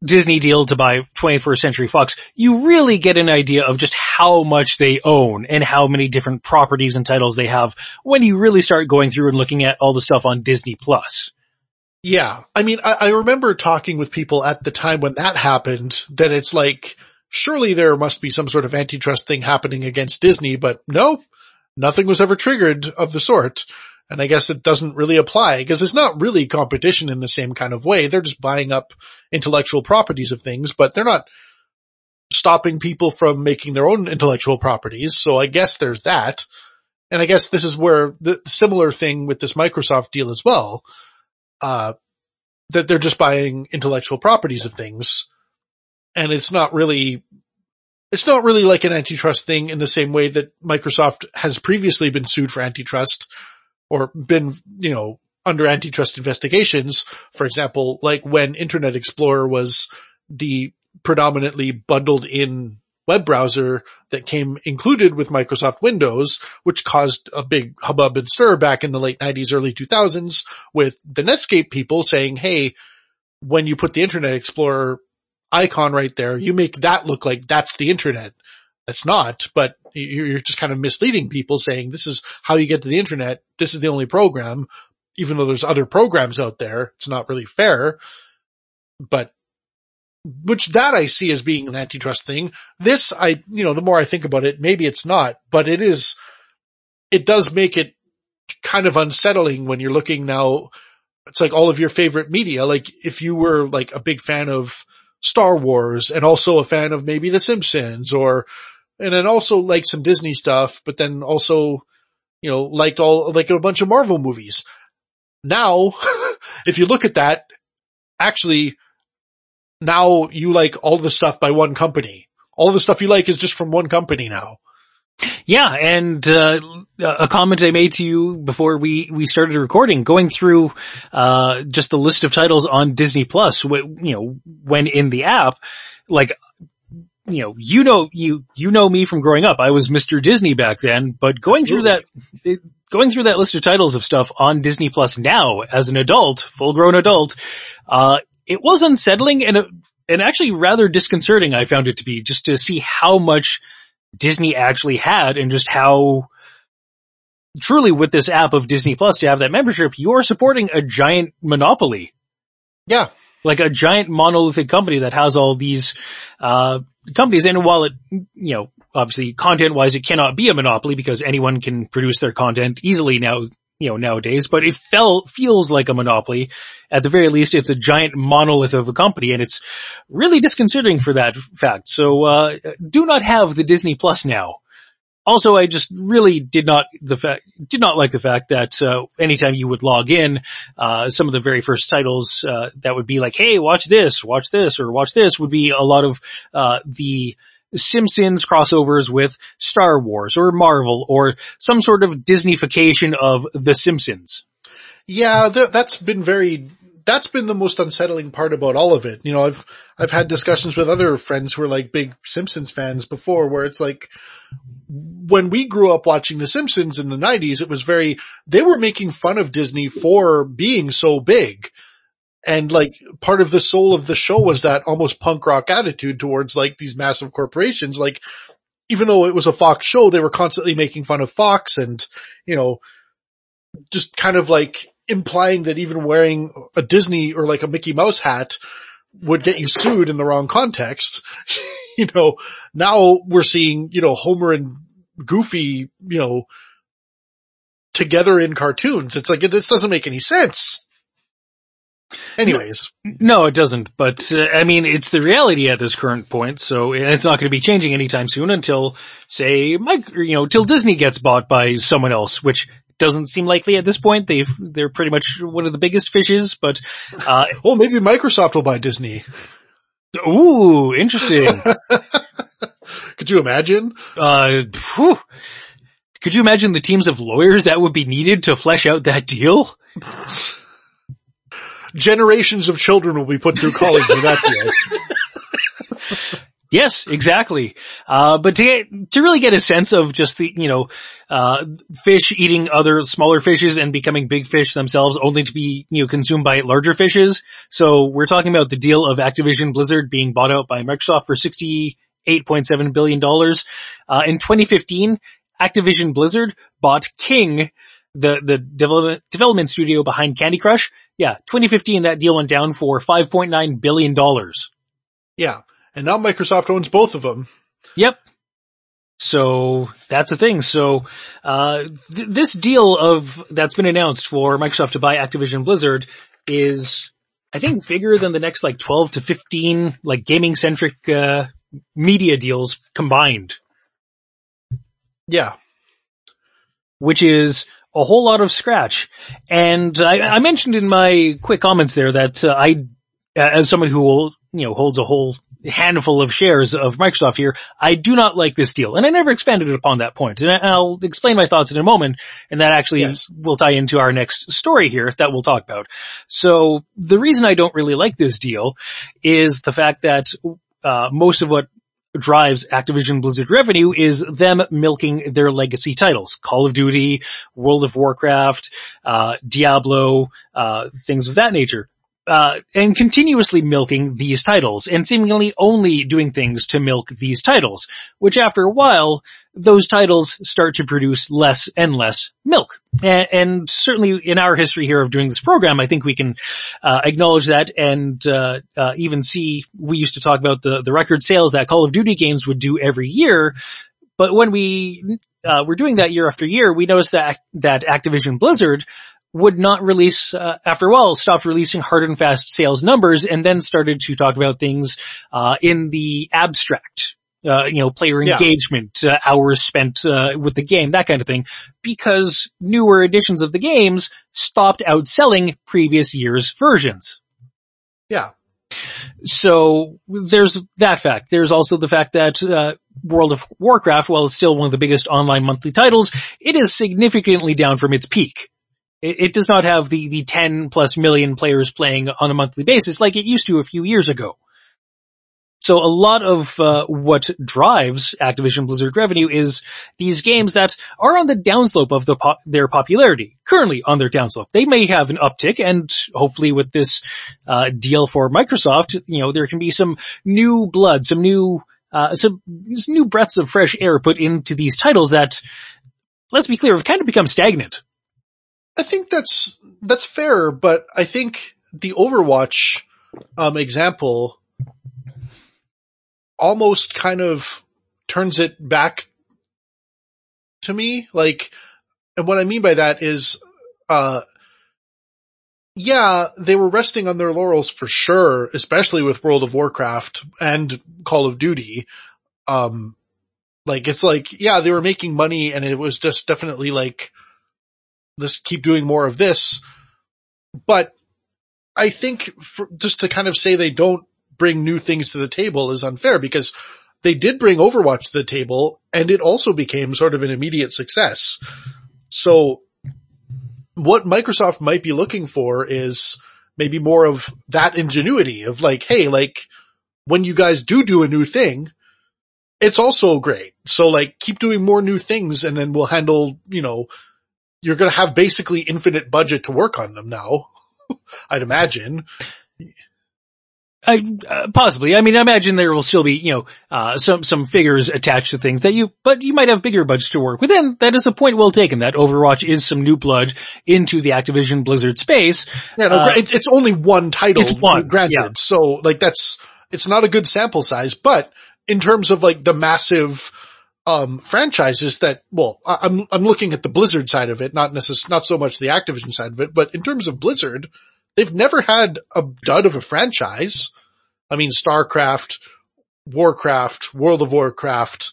Disney deal to buy 21st Century Fox, you really get an idea of just how much they own and how many different properties and titles they have when you really start going through and looking at all the stuff on Disney Plus. Yeah. I mean, I, I remember talking with people at the time when that happened that it's like, surely there must be some sort of antitrust thing happening against Disney, but no, nothing was ever triggered of the sort. And I guess it doesn't really apply because it's not really competition in the same kind of way. They're just buying up intellectual properties of things, but they're not stopping people from making their own intellectual properties. So I guess there's that. And I guess this is where the similar thing with this Microsoft deal as well uh, that they're just buying intellectual properties of things. And it's not really, it's not really like an antitrust thing in the same way that Microsoft has previously been sued for antitrust or been, you know, under antitrust investigations. For example, like when Internet Explorer was the predominantly bundled in web browser that came included with Microsoft Windows, which caused a big hubbub and stir back in the late 90s, early 2000s with the Netscape people saying, hey, when you put the Internet Explorer icon right there, you make that look like that's the internet. That's not, but you're just kind of misleading people saying this is how you get to the internet. This is the only program, even though there's other programs out there. It's not really fair, but which that I see as being an antitrust thing. This I, you know, the more I think about it, maybe it's not, but it is, it does make it kind of unsettling when you're looking now. It's like all of your favorite media. Like if you were like a big fan of Star Wars and also a fan of maybe The Simpsons or, and then also like some Disney stuff, but then also, you know, liked all, like a bunch of Marvel movies. Now, if you look at that, actually now you like all the stuff by one company. All the stuff you like is just from one company now. Yeah, and uh, a comment I made to you before we we started recording, going through uh, just the list of titles on Disney Plus, you know, when in the app, like you know, you know, you, you know me from growing up. I was Mr. Disney back then, but going Absolutely. through that, going through that list of titles of stuff on Disney Plus now as an adult, full grown adult, uh, it was unsettling and, and actually rather disconcerting. I found it to be just to see how much Disney actually had and just how truly with this app of Disney Plus to have that membership, you're supporting a giant monopoly. Yeah. Like a giant monolithic company that has all these, uh, companies. And while it, you know, obviously content wise, it cannot be a monopoly because anyone can produce their content easily now you know, nowadays, but it felt, feels like a monopoly. At the very least, it's a giant monolith of a company and it's really disconcerting for that fact. So, uh, do not have the Disney Plus now. Also, I just really did not the fact did not like the fact that uh, anytime you would log in, uh, some of the very first titles uh, that would be like, "Hey, watch this, watch this, or watch this," would be a lot of uh, the Simpsons crossovers with Star Wars or Marvel or some sort of Disneyfication of The Simpsons. Yeah, th- that's been very, that's been the most unsettling part about all of it. You know, I've, I've had discussions with other friends who are like big Simpsons fans before where it's like, when we grew up watching The Simpsons in the nineties, it was very, they were making fun of Disney for being so big. And like part of the soul of the show was that almost punk rock attitude towards like these massive corporations. Like even though it was a Fox show, they were constantly making fun of Fox and, you know, just kind of like implying that even wearing a Disney or like a Mickey Mouse hat would get you sued in the wrong context. you know, now we're seeing, you know, Homer and Goofy, you know, together in cartoons. It's like, this doesn't make any sense. Anyways. No, it doesn't. But uh, I mean, it's the reality at this current point. So it's not going to be changing anytime soon until, say, Mike, you know, till Disney gets bought by someone else, which doesn't seem likely at this point. They've they're pretty much one of the biggest fishes. But uh, well, maybe Microsoft will buy Disney. Ooh, interesting. Could you imagine? Uh, phew. could you imagine the teams of lawyers that would be needed to flesh out that deal? generations of children will be put through college with that deal. Yes, exactly. Uh, but to get, to really get a sense of just the, you know, uh, fish eating other smaller fishes and becoming big fish themselves only to be, you know, consumed by larger fishes. So we're talking about the deal of Activision Blizzard being bought out by Microsoft for $68.7 billion. Uh, in 2015, Activision Blizzard bought King, the, the development, development studio behind Candy Crush. Yeah, 2015 that deal went down for $5.9 billion. Yeah. And now Microsoft owns both of them. Yep. So that's the thing. So, uh, th- this deal of, that's been announced for Microsoft to buy Activision Blizzard is, I think bigger than the next like 12 to 15 like gaming centric, uh, media deals combined. Yeah. Which is a whole lot of scratch. And I, I mentioned in my quick comments there that uh, I, as someone who will, you know, holds a whole handful of shares of Microsoft here, I do not like this deal. And I never expanded upon that point. And I'll explain my thoughts in a moment. And that actually yes. will tie into our next story here that we'll talk about. So the reason I don't really like this deal is the fact that uh, most of what drives Activision Blizzard revenue is them milking their legacy titles. Call of Duty, World of Warcraft, uh, Diablo, uh, things of that nature. Uh, and continuously milking these titles and seemingly only doing things to milk these titles, which after a while, those titles start to produce less and less milk. And, and certainly in our history here of doing this program, I think we can, uh, acknowledge that and, uh, uh, even see, we used to talk about the, the record sales that Call of Duty games would do every year. But when we, uh, were doing that year after year, we noticed that, that Activision Blizzard would not release, uh, after a while, stopped releasing hard and fast sales numbers and then started to talk about things, uh, in the abstract. Uh, you know, player yeah. engagement, uh, hours spent, uh, with the game, that kind of thing, because newer editions of the games stopped outselling previous year's versions. Yeah. So there's that fact. There's also the fact that, uh, World of Warcraft, while it's still one of the biggest online monthly titles, it is significantly down from its peak. It, it does not have the, the 10 plus million players playing on a monthly basis like it used to a few years ago. So a lot of uh, what drives Activision Blizzard revenue is these games that are on the downslope of the po- their popularity. Currently on their downslope, they may have an uptick, and hopefully with this uh, deal for Microsoft, you know there can be some new blood, some new uh, some, new breaths of fresh air put into these titles that, let's be clear, have kind of become stagnant. I think that's, that's fair, but I think the Overwatch, um, example almost kind of turns it back to me. Like, and what I mean by that is, uh, yeah, they were resting on their laurels for sure, especially with World of Warcraft and Call of Duty. Um, like it's like, yeah, they were making money and it was just definitely like, let's keep doing more of this. But I think for, just to kind of say they don't bring new things to the table is unfair because they did bring Overwatch to the table and it also became sort of an immediate success. So what Microsoft might be looking for is maybe more of that ingenuity of like, hey, like when you guys do do a new thing, it's also great. So like keep doing more new things and then we'll handle, you know, you're going to have basically infinite budget to work on them now. I'd imagine. I, uh, possibly. I mean, I imagine there will still be, you know, uh, some, some figures attached to things that you, but you might have bigger budgets to work with. And that is a point well taken that Overwatch is some new blood into the Activision Blizzard space. Yeah, no, Uh, it's, it's only one title. it's one, granted. yeah. So like that's, it's not a good sample size, but in terms of like the massive, um, franchises that, well, I- I'm, I'm looking at the Blizzard side of it, not necess- not so much the Activision side of it, but in terms of Blizzard, they've never had a dud of a franchise. I mean, StarCraft, Warcraft, World of Warcraft,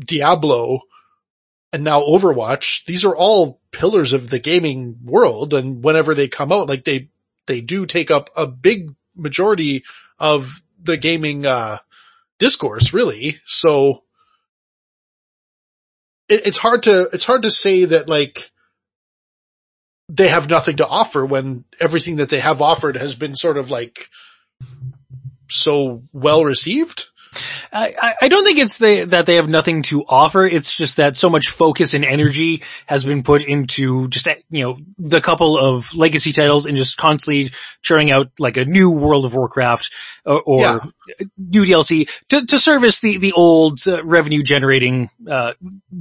Diablo, and now Overwatch. These are all pillars of the gaming world. And whenever they come out, like they, they do take up a big majority of the gaming, uh, discourse really. So it, it's hard to, it's hard to say that like they have nothing to offer when everything that they have offered has been sort of like so well received. I, I- don't think it's the, that they have nothing to offer. It's just that so much focus and energy has been put into just, you know, the couple of legacy titles and just constantly churning out like a new World of Warcraft or, or Yeah. new DLC to, to service the, the old uh, revenue generating, uh,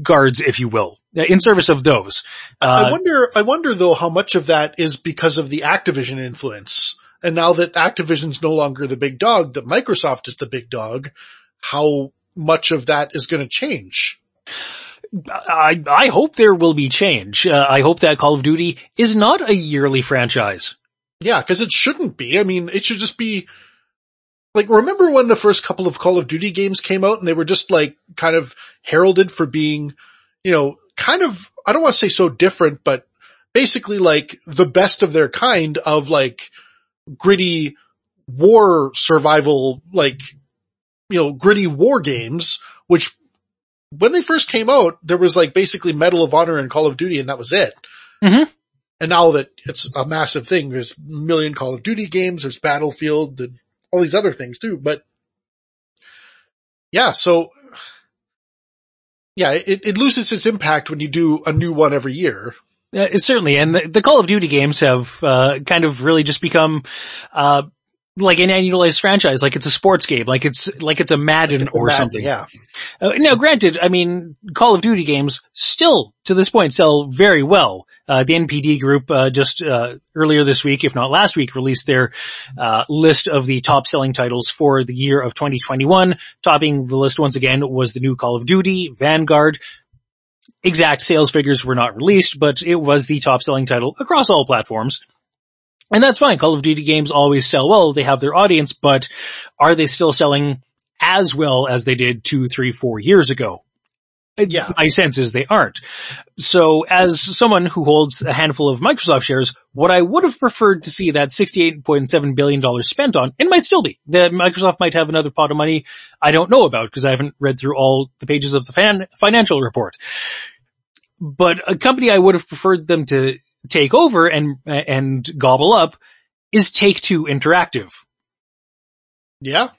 guards, if you will, uh, in service of those. I Uh, wonder, I wonder though how much of that is because of the Activision influence. And now that Activision's no longer the big dog, that Microsoft is the big dog, how much of that is going to change? I, I hope there will be change. Uh, I hope that Call of Duty is not a yearly franchise. Yeah, cause it shouldn't be. I mean, it should just be like, remember when the first couple of Call of Duty games came out and they were just like kind of heralded for being, you know, kind of, I don't want to say so different, but basically like the best of their kind of like gritty war survival, like, you know, gritty war games, which when they first came out, there was like basically Medal of Honor and Call of Duty and that was it. Mhm. And now that it's a massive thing, there's a million Call of Duty games, there's Battlefield and all these other things too, but yeah, so yeah, it, it loses its impact when you do a new one every year. Uh, certainly, and the, the Call of Duty games have uh, kind of really just become uh, like an annualized franchise, like it's a sports game, like it's like it's a Madden or Madden, something. Yeah. Uh, now, granted, I mean, Call of Duty games still to this point sell very well. Uh, the NPD group uh, just uh, earlier this week, if not last week, released their uh, list of the top selling titles for the year of 2021. Topping the list once again was the new Call of Duty, Vanguard. Exact sales figures were not released, but it was the top selling title across all platforms. And that's fine. Call of Duty games always sell well. They have their audience, but are they still selling as well as they did two, three, four years ago? Yeah. My sense is they aren't. So as someone who holds a handful of Microsoft shares, what I would have preferred to see that $68.7 billion spent on, and might still be, that Microsoft might have another pot of money I don't know about because I haven't read through all the pages of the fan, financial report. But a company I would have preferred them to take over and, and gobble up is Take-Two Interactive. Yeah.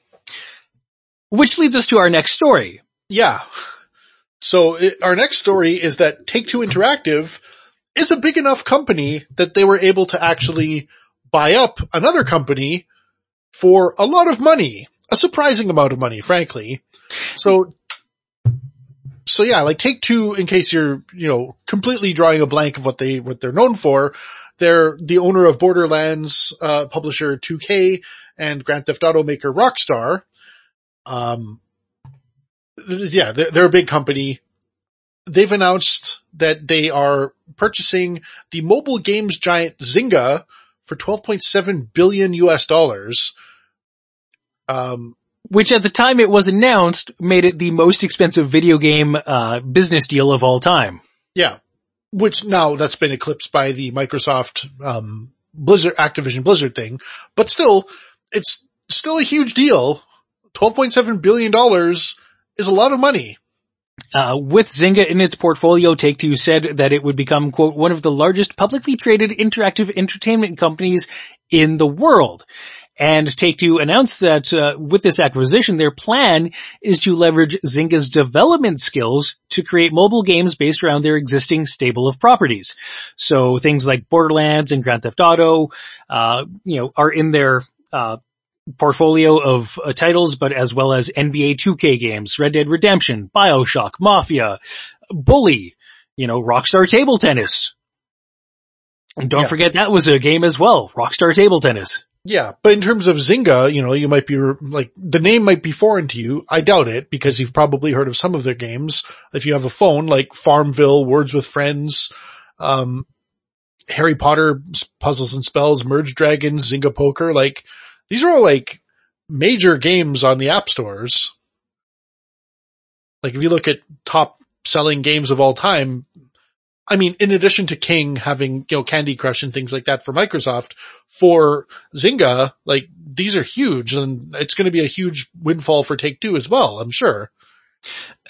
Which leads us to our next story. Yeah. So it, our next story is that Take-Two Interactive is a big enough company that they were able to actually buy up another company for a lot of money, a surprising amount of money, frankly. So, so yeah, like Take-Two, in case you're, you know, completely drawing a blank of what they, what they're known for, they're the owner of Borderlands, uh, publisher 2K and Grand Theft Auto maker Rockstar. Um, yeah, they're, they're a big company. They've announced that they are purchasing the mobile games giant Zynga for 12.7 billion US dollars. Um, Which at the time it was announced made it the most expensive video game, uh, business deal of all time. yeah, which now that's been eclipsed by the Microsoft, um, Blizzard, Activision Blizzard thing, but still, it's still a huge deal. 12.7 billion dollars is a lot of money. Uh, with Zynga in its portfolio, Take-Two said that it would become, quote, one of the largest publicly traded interactive entertainment companies in the world. And Take-Two announced that uh, with this acquisition, their plan is to leverage Zynga's development skills to create mobile games based around their existing stable of properties. So things like Borderlands and Grand Theft Auto, uh, you know, are in their uh, portfolio of uh, titles, but as well as NBA 2K games, Red Dead Redemption, Bioshock, Mafia, Bully, you know, Rockstar Table Tennis. And don't Yeah. forget that was a game as well, Rockstar Table Tennis. Yeah, but in terms of Zynga, you know, you might be like, the name might be foreign to you. I doubt it because you've probably heard of some of their games. If you have a phone like Farmville, Words with Friends, um, Harry Potter Puzzles and Spells, Merge Dragons, Zynga Poker, like these are all like major games on the app stores. Like if you look at top selling games of all time, I mean, in addition to King having, you know, Candy Crush and things like that for Microsoft, for Zynga, like these are huge and it's going to be a huge windfall for Take Two as well, I'm sure.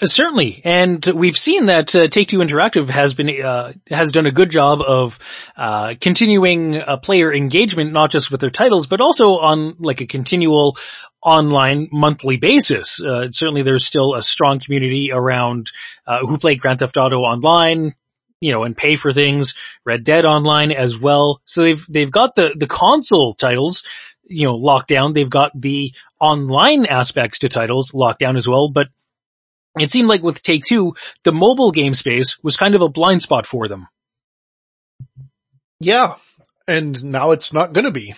Uh, Certainly, and we've seen that uh, Take Two Interactive has been uh, has done a good job of uh, continuing player engagement, not just with their titles, but also on like a continual online monthly basis. Uh, certainly, there's still a strong community around uh, who play Grand Theft Auto online, you know, and pay for things. Red Dead Online as well. So they've they've got the the console titles. You know, locked down. They've got the online aspects to titles locked down as well, but it seemed like with Take Two, the mobile game space was kind of a blind spot for them. Yeah. And now it's not going to be.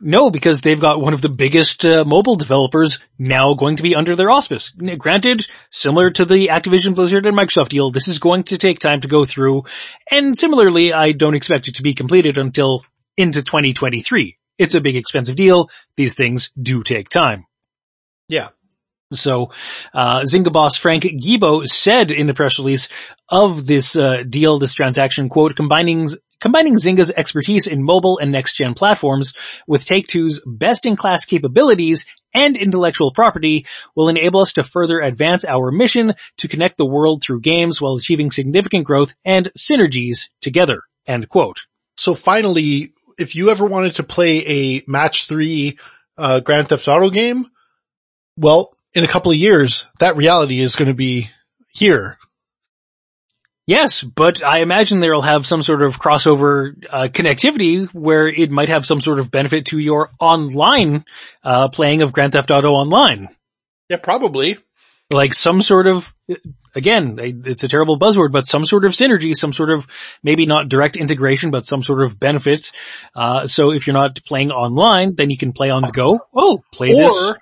No, because they've got one of the biggest uh, mobile developers now going to be under their auspice. Granted, similar to the Activision Blizzard and Microsoft deal, this is going to take time to go through, and similarly, I don't expect it to be completed until into 2023. It's a big expensive deal. These things do take time. Yeah. So, uh, Zynga boss Frank Gibeau said in the press release of this, uh, deal, this transaction, quote, combining, combining Zynga's expertise in mobile and next-gen platforms with Take-Two's best-in-class capabilities and intellectual property will enable us to further advance our mission to connect the world through games while achieving significant growth and synergies together, end quote. So finally, if you ever wanted to play a match three, uh, Grand Theft Auto game, well, in a couple of years, that reality is going to be here. Yes, but I imagine there'll have some sort of crossover uh, connectivity where it might have some sort of benefit to your online uh, playing of Grand Theft Auto Online. Yeah, probably. Like some sort of, again, it's a terrible buzzword, but some sort of synergy, some sort of maybe not direct integration, but some sort of benefit. Uh, so if you're not playing online, then you can play on the go. Oh, play this.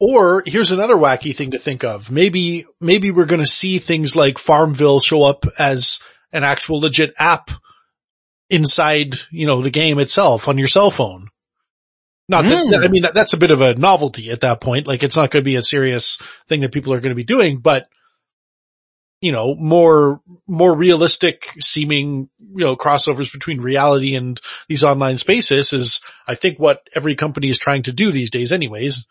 Or, here's another wacky thing to think of. Maybe, maybe we're going to see things like Farmville show up as an actual legit app inside, you know, the game itself on your cell phone. Not that, Hmm. I mean, that- that's a bit of a novelty at that point. Like it's not going to be a serious thing that people are going to be doing, but you know, more, more realistic seeming, you know, crossovers between reality and these online spaces is, I think what every company is trying to do these days anyways.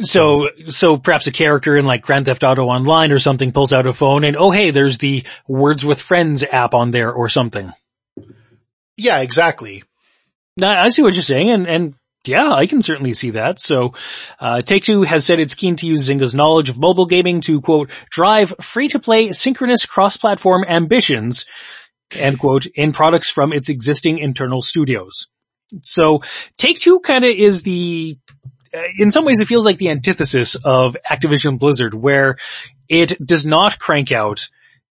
So, so perhaps a character in like Grand Theft Auto Online or something pulls out a phone and oh hey, there's the Words with Friends app on there or something. Yeah, exactly. No, I see what you're saying, and and yeah, I can certainly see that. So, uh, Take Two has said it's keen to use Zynga's knowledge of mobile gaming to quote drive free-to-play synchronous cross-platform ambitions, end quote, in products from its existing internal studios. So, Take Two kind of is the uh, in some ways it feels like the antithesis of Activision Blizzard where it does not crank out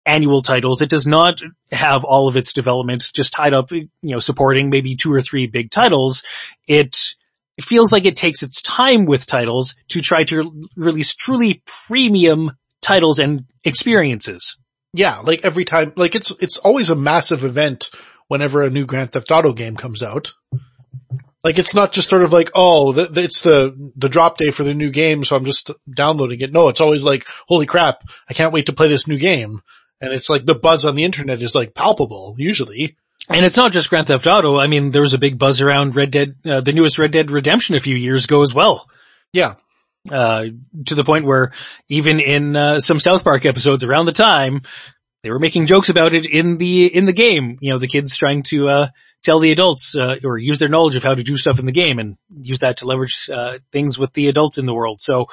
annual titles. It does not have all of its development just tied up, you know, supporting maybe two or three big titles. It feels like it takes its time with titles to try to re- release truly premium titles and experiences. Yeah, like every time, like it's, it's always a massive event whenever a new Grand Theft Auto game comes out. Like it's not just sort of like, oh, it's the, the drop day for the new game, so I'm just downloading it. No, it's always like, holy crap, I can't wait to play this new game. And it's like the buzz on the internet is like palpable, usually. And it's not just Grand Theft Auto. I mean, there was a big buzz around Red Dead, uh, the newest Red Dead Redemption a few years ago as well. Yeah. Uh, to the point where even in, uh, some South Park episodes around the time, they were making jokes about it in the, in the game. You know, the kids trying to, uh, tell the adults, uh, or use their knowledge of how to do stuff in the game and use that to leverage, uh, things with the adults in the world. So,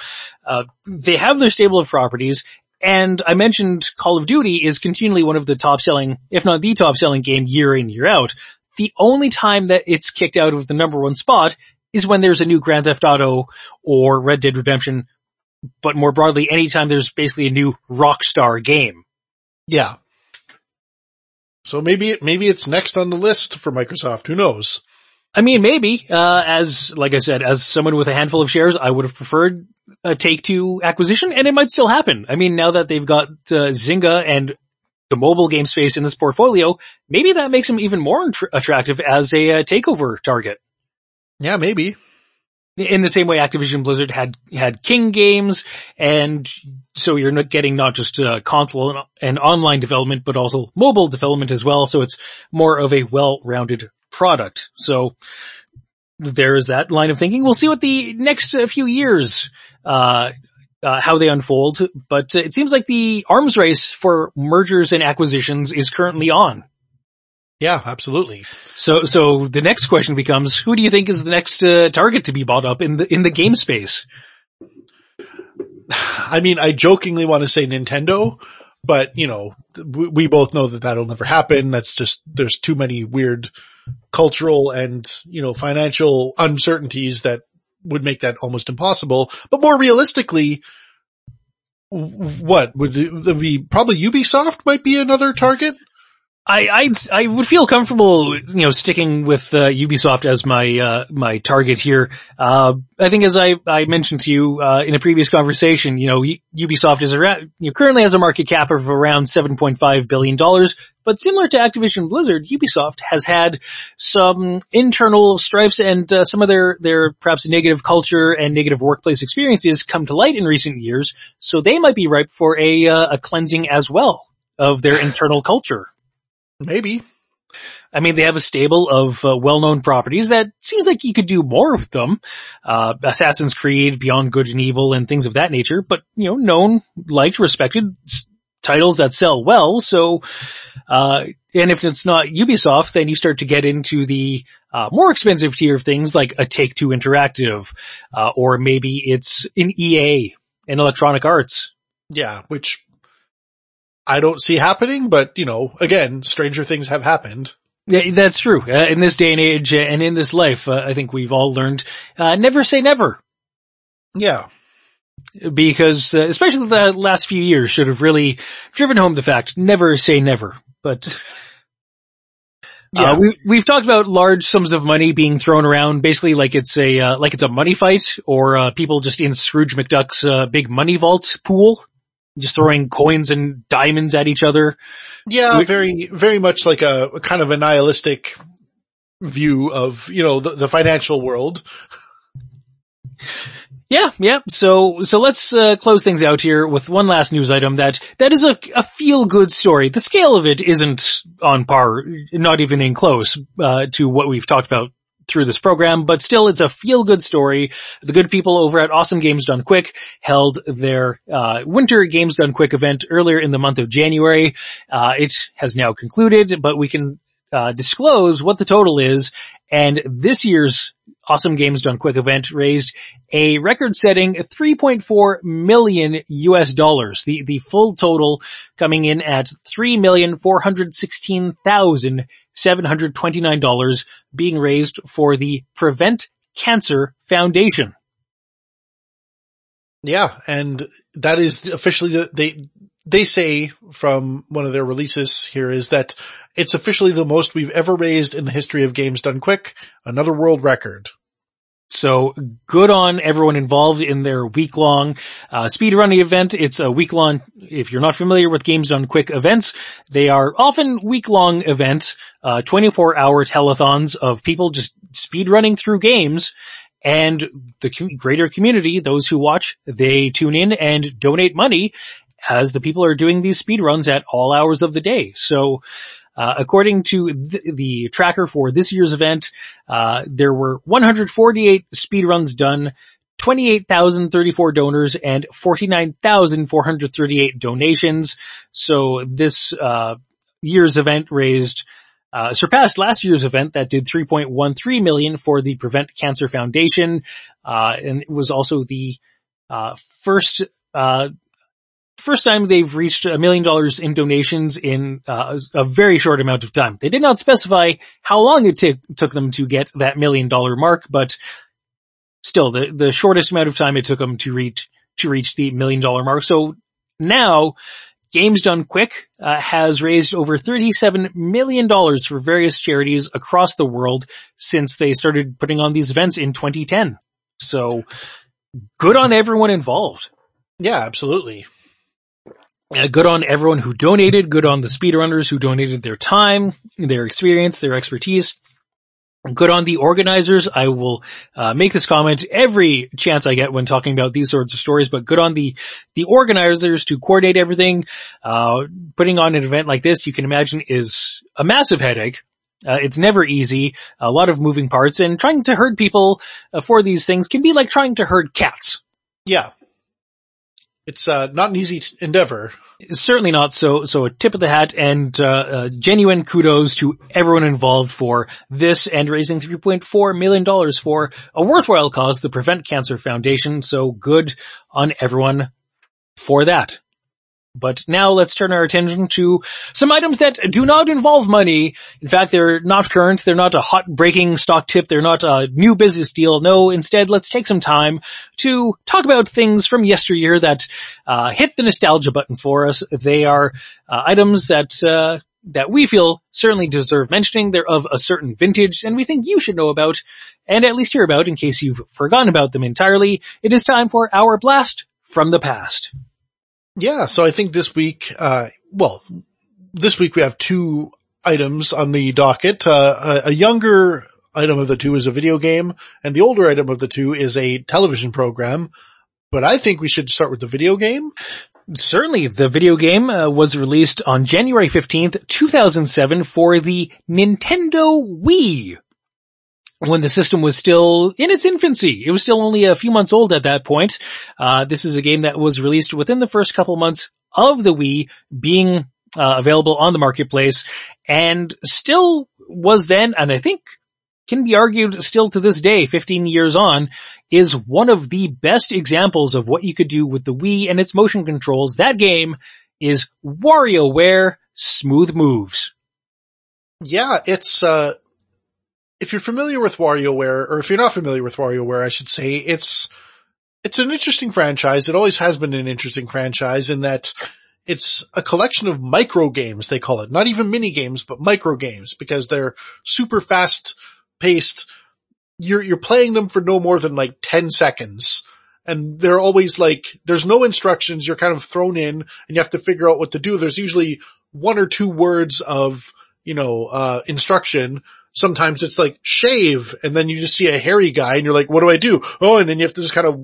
uh, they have their stable of properties. And I mentioned Call of Duty is continually one of the top selling, if not the top selling game year in, year out. The only time that it's kicked out of the number one spot is when there's a new Grand Theft Auto or Red Dead Redemption, but more broadly, anytime there's basically a new Rockstar game. Yeah. So maybe, maybe it's next on the list for Microsoft. Who knows? I mean, maybe, uh, as, like I said, as someone with a handful of shares, I would have preferred a take two acquisition and it might still happen. I mean, now that they've got, uh, Zynga and the mobile game space in this portfolio, maybe that makes them even more attractive as a uh, takeover target. Yeah, maybe. In the same way Activision Blizzard had, had King games and so you're not getting not just uh, console and online development, but also mobile development as well. So it's more of a well-rounded product. So there is that line of thinking. We'll see what the next uh, few years, uh, uh, how they unfold, but it seems like the arms race for mergers and acquisitions is currently on. Yeah, absolutely. So, so the next question becomes, who do you think is the next uh, target to be bought up in the in the game space? I mean, I jokingly want to say Nintendo, but you know, we, we both know that that'll never happen. That's just there's too many weird cultural and you know financial uncertainties that would make that almost impossible. But more realistically, what would it be? Probably Ubisoft might be another target. I, I'd, I would feel comfortable, you know, sticking with uh, Ubisoft as my uh, my target here. Uh, I think, as I, I mentioned to you uh, in a previous conversation, you know, Ubisoft is around, you know, currently has a market cap of around seven point five billion dollars. But similar to Activision Blizzard, Ubisoft has had some internal strifes and uh, some of their their perhaps negative culture and negative workplace experiences come to light in recent years. So they might be ripe for a uh, a cleansing as well of their internal culture. Maybe. I mean, they have a stable of uh, well-known properties that seems like you could do more with them. Uh, Assassin's Creed, Beyond Good and Evil, and things of that nature. But you know, known, liked, respected titles that sell well. So, uh, and if it's not Ubisoft, then you start to get into the uh, more expensive tier of things like a Take-Two Interactive, uh, or maybe it's an EA, an Electronic Arts. Yeah, which I don't see happening, but you know, again, stranger things have happened. Yeah, that's true. Uh, in this day and age uh, and in this life, uh, I think we've all learned, uh, never say never. Yeah. Because, uh, especially the last few years should have really driven home the fact, never say never. But, uh, yeah. we, we've talked about large sums of money being thrown around, basically like it's a, like it's a money fight or, people just in Scrooge McDuck's, big money vault pool just throwing coins and diamonds at each other. Yeah, very, very much like a, a kind of a nihilistic view of, you know, the, the financial world. Yeah, yeah. So, so let's uh, close things out here with one last news item that that is a, a feel good story. The scale of it isn't on par, not even in close uh, to what we've talked about through this program, but still it's a feel-good story. The good people over at Awesome Games Done Quick held their uh, Winter Games Done Quick event earlier in the month of January. Uh, it has now concluded, but we can uh, disclose what the total is, and this year's Awesome Games Done Quick event raised a record-setting 3.4 million US dollars. The the full total coming in at 3,416,000 $729 being raised for the Prevent Cancer Foundation. Yeah, and that is officially the, they they say from one of their releases here is that it's officially the most we've ever raised in the history of games done quick, another world record. So good on everyone involved in their week long, uh, speedrunning event. It's a week long, if you're not familiar with Games Done Quick events, they are often week long events, uh, 24 hour telethons of people just speedrunning through games and the greater community, those who watch, they tune in and donate money as the people are doing these speedruns at all hours of the day. So, uh, according to th- the tracker for this year's event, uh, there were 148 speed runs done, 28,034 donors and 49,438 donations. So this, uh, year's event raised uh, surpassed last year's event that did 3.13 million for the Prevent Cancer Foundation, uh, and it was also the uh, first uh, first time they've reached a million dollars in donations in uh, a very short amount of time. They did not specify how long it t- took them to get that million dollar mark, but still the, the shortest amount of time it took them to reach, to reach the million dollar mark. So now Games Done Quick uh, has raised over $37 million for various charities across the world since they started putting on these events in 2010. So good on everyone involved. Yeah, absolutely. Uh, good on everyone who donated, good on the speedrunners who donated their time, their experience, their expertise. Good on the organizers. I will uh, make this comment every chance I get when talking about these sorts of stories, but good on the, the organizers to coordinate everything. Uh, putting on an event like this, you can imagine is a massive headache. Uh, it's never easy, a lot of moving parts, and trying to herd people uh, for these things can be like trying to herd cats. Yeah. It's uh, not an easy t- endeavor. Certainly not. So, so a tip of the hat and uh, uh, genuine kudos to everyone involved for this and raising 3.4 million dollars for a worthwhile cause, the Prevent Cancer Foundation. So good on everyone for that. But now let's turn our attention to some items that do not involve money. In fact, they're not current. They're not a hot breaking stock tip. They're not a new business deal. No, instead, let's take some time to talk about things from yesteryear that uh, hit the nostalgia button for us. They are uh, items that uh, that we feel certainly deserve mentioning. They're of a certain vintage and we think you should know about and at least hear about in case you've forgotten about them entirely. It is time for our blast from the past. Yeah, so I think this week, uh, well, this week we have two items on the docket. Uh, a, a younger item of the two is a video game, and the older item of the two is a television program. But I think we should start with the video game. Certainly, the video game uh, was released on January 15th, 2007 for the Nintendo Wii when the system was still in its infancy. It was still only a few months old at that point. Uh, this is a game that was released within the first couple months of the Wii being uh, available on the marketplace and still was then, and I think can be argued still to this day, 15 years on, is one of the best examples of what you could do with the Wii and its motion controls. That game is WarioWare Smooth Moves. Yeah, it's, uh, if you're familiar with WarioWare, or if you're not familiar with WarioWare, I should say, it's, it's an interesting franchise. It always has been an interesting franchise in that it's a collection of micro games, they call it. Not even mini games, but micro games because they're super fast paced. You're, you're playing them for no more than like 10 seconds. And they're always like, there's no instructions. You're kind of thrown in and you have to figure out what to do. There's usually one or two words of, you know, uh, instruction sometimes it's like shave and then you just see a hairy guy and you're like, what do I do? Oh, and then you have to just kind of,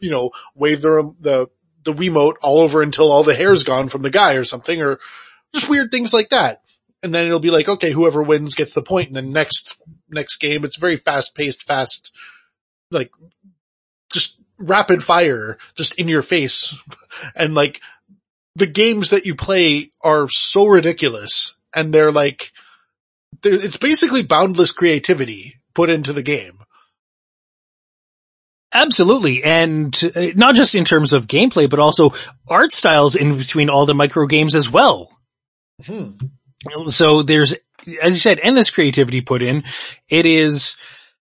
you know, wave the, the, the Wiimote all over until all the hair's gone from the guy or something or just weird things like that. And then it'll be like, okay, whoever wins gets the point. And then next, next game, it's very fast paced, fast, like just rapid fire, just in your face. And like the games that you play are so ridiculous and they're like, it's basically boundless creativity put into the game. Absolutely. And uh, not just in terms of gameplay, but also art styles in between all the micro games as well. Hmm. So there's, as you said, endless creativity put in. It is,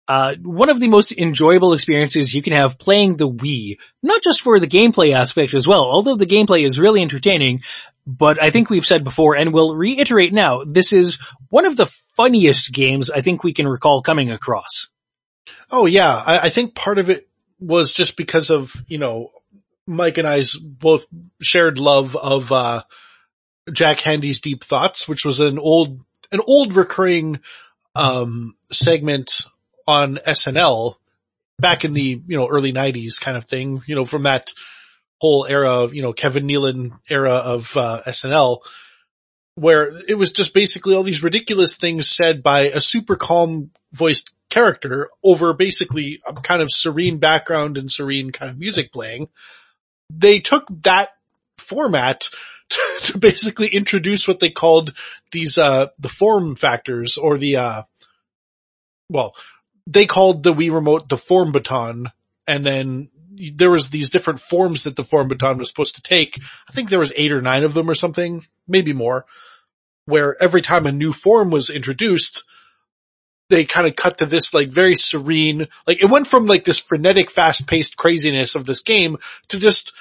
uh, one of the most enjoyable experiences you can have playing the Wii, not just for the gameplay aspect as well, although the gameplay is really entertaining, but I think we've said before and we'll reiterate now, this is one of the funniest games I think we can recall coming across. Oh yeah, I, I think part of it was just because of, you know, Mike and I's both shared love of, uh, Jack Handey's Deep Thoughts, which was an old, an old recurring, um, segment on SNL back in the, you know, early nineties kind of thing, you know, from that, whole era of, you know, Kevin Nealon era of, uh, SNL where it was just basically all these ridiculous things said by a super calm voiced character over basically a kind of serene background and serene kind of music playing. They took that format to, to basically introduce what they called these, uh, the form factors or the, uh, well, they called the Wii remote the form baton and then there was these different forms that the form baton was supposed to take. I think there was eight or nine of them or something, maybe more, where every time a new form was introduced, they kind of cut to this like very serene, like it went from like this frenetic, fast paced craziness of this game to just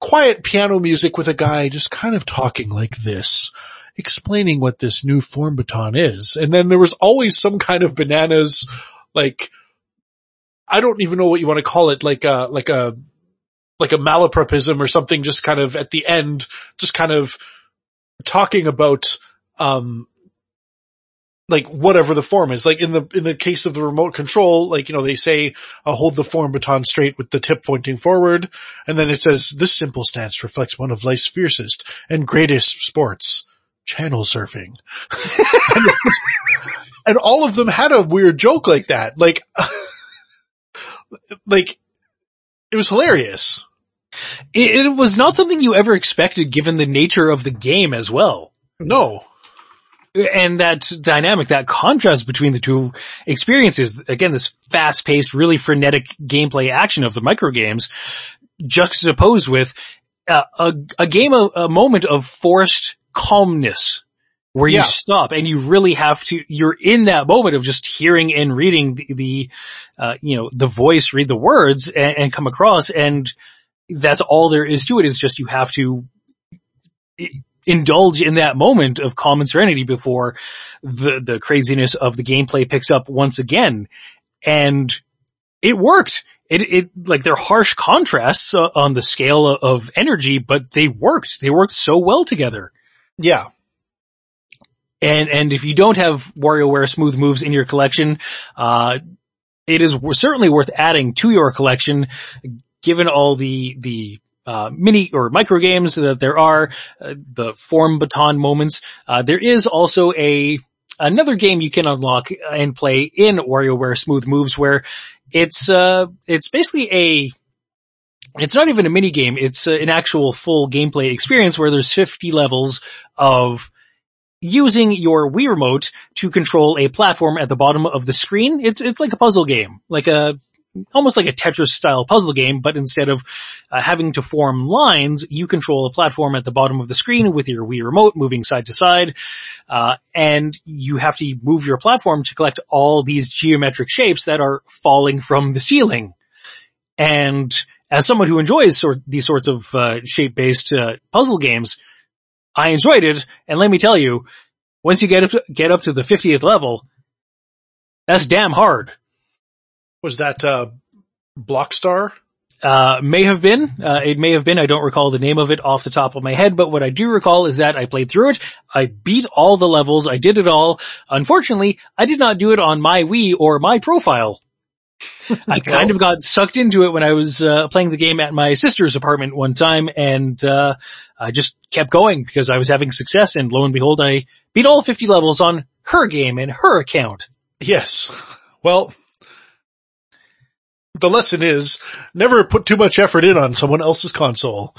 quiet piano music with a guy just kind of talking like this, explaining what this new form baton is. And then there was always some kind of bananas, like, I don't even know what you want to call it, like a, like a, like a malapropism or something just kind of at the end, just kind of talking about, um, like whatever the form is. Like in the, in the case of the remote control, like, you know, they say, uh, hold the form baton straight with the tip pointing forward. And then it says, this simple stance reflects one of life's fiercest and greatest sports, channel surfing. and, and all of them had a weird joke like that. Like, like, it was hilarious. It, it was not something you ever expected given the nature of the game as well. No. And that dynamic, that contrast between the two experiences, again, this fast paced, really frenetic gameplay action of the micro games juxtaposed with uh, a, a game, a, a moment of forced calmness where you stop and you really have to, you're in that moment of just hearing and reading the, the uh, you know, the voice read the words and, and come across and that's all there is to it is just you have to indulge in that moment of calm and serenity before the, the craziness of the gameplay picks up once again. And it worked. It, it, like they're harsh contrasts uh, on the scale of, of energy, but they worked. They worked so well together. Yeah. And, and if you don't have WarioWare smooth moves in your collection, uh, it is certainly worth adding to your collection, given all the, the, uh, mini or micro games that there are, uh, the form baton moments. Uh, there is also a, another game you can unlock and play in WarioWare smooth moves where it's, uh, it's basically a, it's not even a mini game. It's uh, an actual full gameplay experience where there's 50 levels of using your Wii remote to control a platform at the bottom of the screen. It's, it's like a puzzle game, like a, almost like a Tetris style puzzle game, but instead of uh, having to form lines, you control a platform at the bottom of the screen with your Wii remote moving side to side. Uh, and you have to move your platform to collect all these geometric shapes that are falling from the ceiling. And as someone who enjoys sort these sorts of uh, shape-based uh, puzzle games, I enjoyed it. And let me tell you, once you get up to, get up to the 50th level, that's damn hard. Was that, uh, Blockstar? Uh, may have been, uh, it may have been, I don't recall the name of it off the top of my head, but what I do recall is that I played through it, I beat all the levels, I did it all. Unfortunately, I did not do it on my Wii or my profile. I kind of got sucked into it when I was, uh, playing the game at my sister's apartment one time and, uh, I just kept going because I was having success and lo and behold, I beat all 50 levels on her game and her account. Yes. Well, the lesson is never put too much effort in on someone else's console.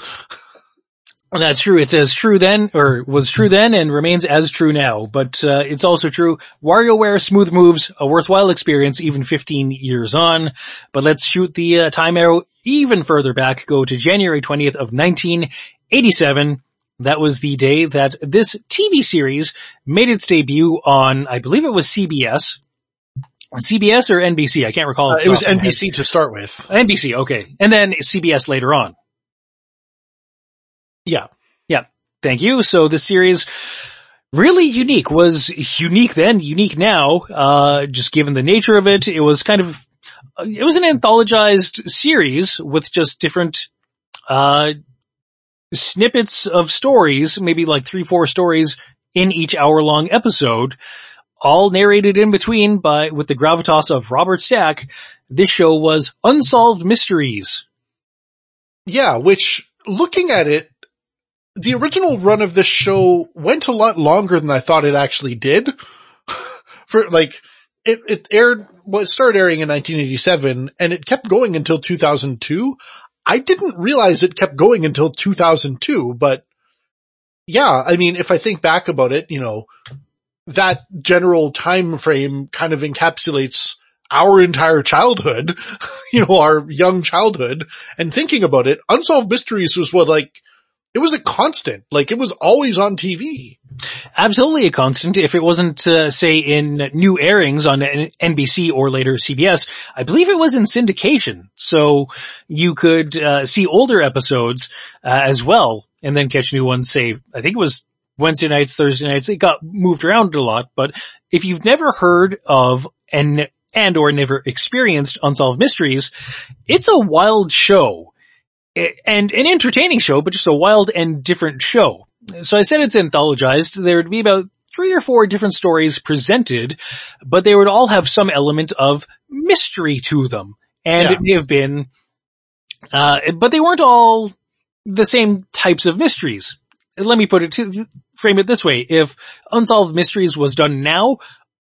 And that's true. It's as true then, or was true then and remains as true now. But, uh, it's also true. WarioWare Smooth Moves, a worthwhile experience even 15 years on. But let's shoot the uh, time arrow even further back, go to January 20th of 1987. That was the day that this TV series made its debut on, I believe it was CBS. CBS or NBC? I can't recall. Uh, it was my head. NBC to start with. NBC, okay. And then CBS later on. Yeah. Yeah. Thank you. So the series really unique was unique then, unique now, uh, just given the nature of it. It was kind of, it was an anthologized series with just different, uh, snippets of stories, maybe like three, four stories in each hour long episode, all narrated in between by, with the gravitas of Robert Stack. This show was Unsolved Mysteries. Yeah, which looking at it, the original run of this show went a lot longer than I thought it actually did. For like, it, it aired, well, it started airing in 1987 and it kept going until 2002. I didn't realize it kept going until 2002, but yeah, I mean, if I think back about it, you know, that general time frame kind of encapsulates our entire childhood, you know, our young childhood and thinking about it, Unsolved Mysteries was what like it was a constant. Like it was always on TV. Absolutely a constant. If it wasn't, uh, say in new airings on NBC or later CBS, I believe it was in syndication. So you could, uh, see older episodes, uh, as well and then catch new ones, say, I think it was Wednesday nights, Thursday nights. It got moved around a lot, but if you've never heard of and, and or never experienced Unsolved Mysteries, it's a wild show and an entertaining show, but just a wild and different show. So I said it's anthologized. There would be about three or four different stories presented, but they would all have some element of mystery to them. And yeah. it may have been, uh, but they weren't all the same types of mysteries. Let me put it to frame it this way. If Unsolved Mysteries was done now,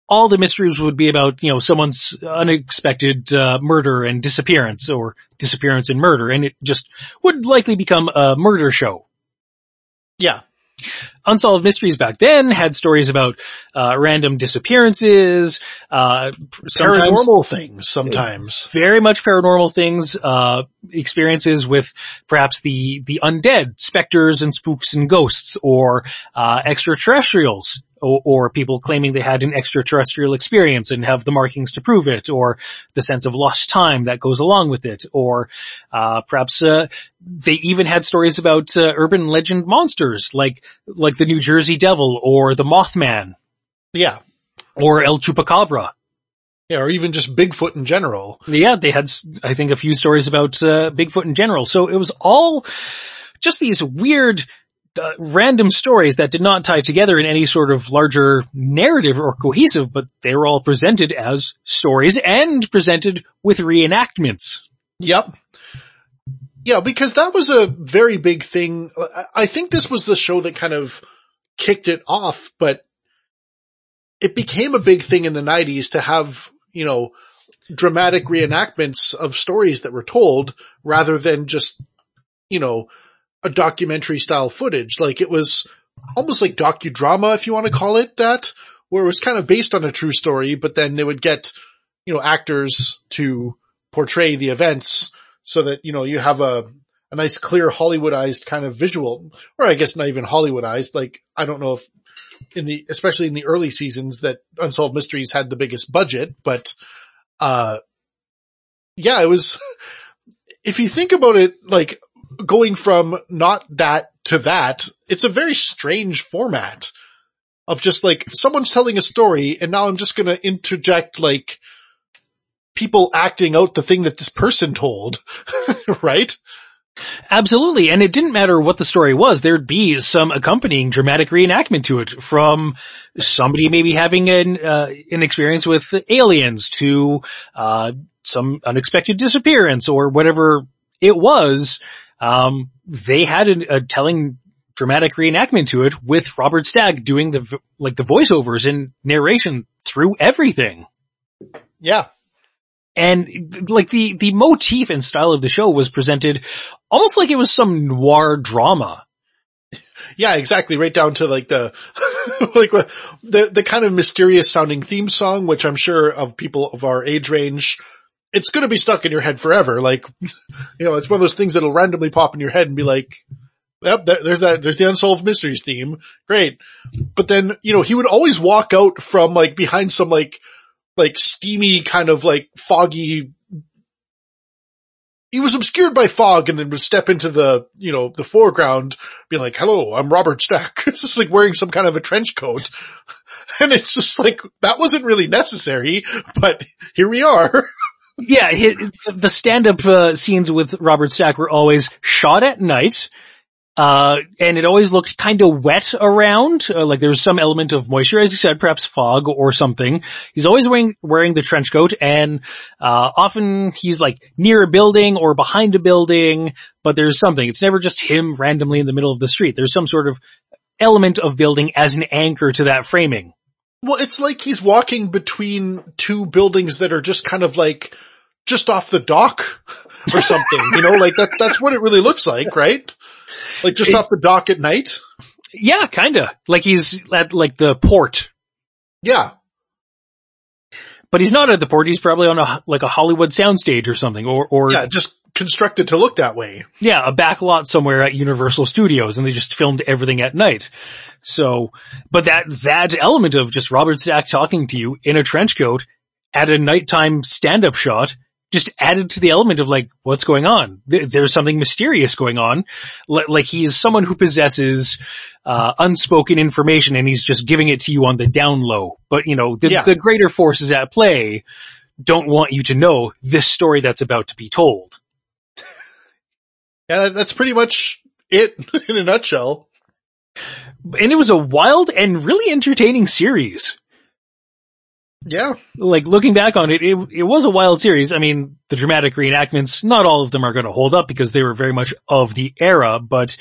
all the mysteries would be about, you know, someone's unexpected uh, murder and disappearance or disappearance and murder and it just would likely become a murder show. Yeah. Unsolved Mysteries back then had stories about, uh, random disappearances, uh, paranormal things sometimes. Very much paranormal things, uh, experiences with perhaps the, the undead, specters and spooks and ghosts or, uh, extraterrestrials or, or, people claiming they had an extraterrestrial experience and have the markings to prove it, or the sense of lost time that goes along with it, or uh, perhaps uh, they even had stories about uh, urban legend monsters like like the New Jersey Devil or the Mothman. Yeah. Or El Chupacabra. Yeah, or even just Bigfoot in general. Yeah, they had, I think, a few stories about uh, Bigfoot in general. So it was all just these weird uh, random stories that did not tie together in any sort of larger narrative or cohesive, but they were all presented as stories and presented with reenactments. Yep. Yeah, because that was a very big thing. I think this was the show that kind of kicked it off, but it became a big thing in the nineties to have, you know, dramatic reenactments of stories that were told rather than just, you know, a documentary style footage. Like it was almost like docudrama, if you want to call it that, where it was kind of based on a true story, but then they would get, you know, actors to portray the events so that, you know, you have a, a nice clear Hollywoodized kind of visual, or I guess not even Hollywoodized. Like, I don't know if in the, especially in the early seasons that Unsolved Mysteries had the biggest budget, but, uh, yeah, it was, if you think about it, like going from not that to that, it's a very strange format of just like someone's telling a story and now I'm just going to interject like people acting out the thing that this person told, right? Absolutely. And it didn't matter what the story was. There'd be some accompanying dramatic reenactment to it from somebody maybe having an, uh, an experience with aliens to, uh, some unexpected disappearance or whatever it was um, they had a, a, telling dramatic reenactment to it with Robert Stack doing the, like the voiceovers and narration through everything. Yeah. And like the, the motif and style of the show was presented almost like it was some noir drama. Yeah, exactly. Right down to like the, like the, the kind of mysterious sounding theme song, which I'm sure of people of our age range it's going to be stuck in your head forever. Like, you know, it's one of those things that'll randomly pop in your head and be like, yep, there's that, there's the unsolved mysteries theme. Great. But then, you know, he would always walk out from like behind some like, like steamy kind of like foggy, he was obscured by fog and then would step into the, you know, the foreground, be like, hello, I'm Robert Stack. just like wearing some kind of a trench coat. And it's just like, that wasn't really necessary, but here we are. Yeah, the stand-up uh, scenes with Robert Stack were always shot at night, uh, and it always looked kind of wet around, uh, like there was some element of moisture, as you said, perhaps fog or something. He's always wearing, wearing the trench coat and, uh, often he's like near a building or behind a building, but there's something. It's never just him randomly in the middle of the street. There's some sort of element of building as an anchor to that framing. Well, it's like he's walking between two buildings that are just kind of like just off the dock or something, you know, like that, that's what it really looks like, right? Like just it, off the dock at night. Yeah, kinda. Like he's at like the port. Yeah. but he's not at the port. He's probably on a, like a Hollywood soundstage or something or, or Yeah, just constructed to look that way. yeah, a back lot somewhere at Universal Studios and they just filmed everything at night. So, but that, that element of just Robert Stack talking to you in a trench coat at a nighttime stand-up shot just added to the element of like, what's going on? There's something mysterious going on. Like he is someone who possesses, uh, unspoken information and he's just giving it to you on the down low. But you know, the, Yeah. the greater forces at play don't want you to know this story that's about to be told. Yeah, that's pretty much it in a nutshell. And it was a wild and really entertaining series. Yeah. like looking back on it, it, it was a wild series. I mean, the dramatic reenactments, not all of them are going to hold up because they were very much of the era, but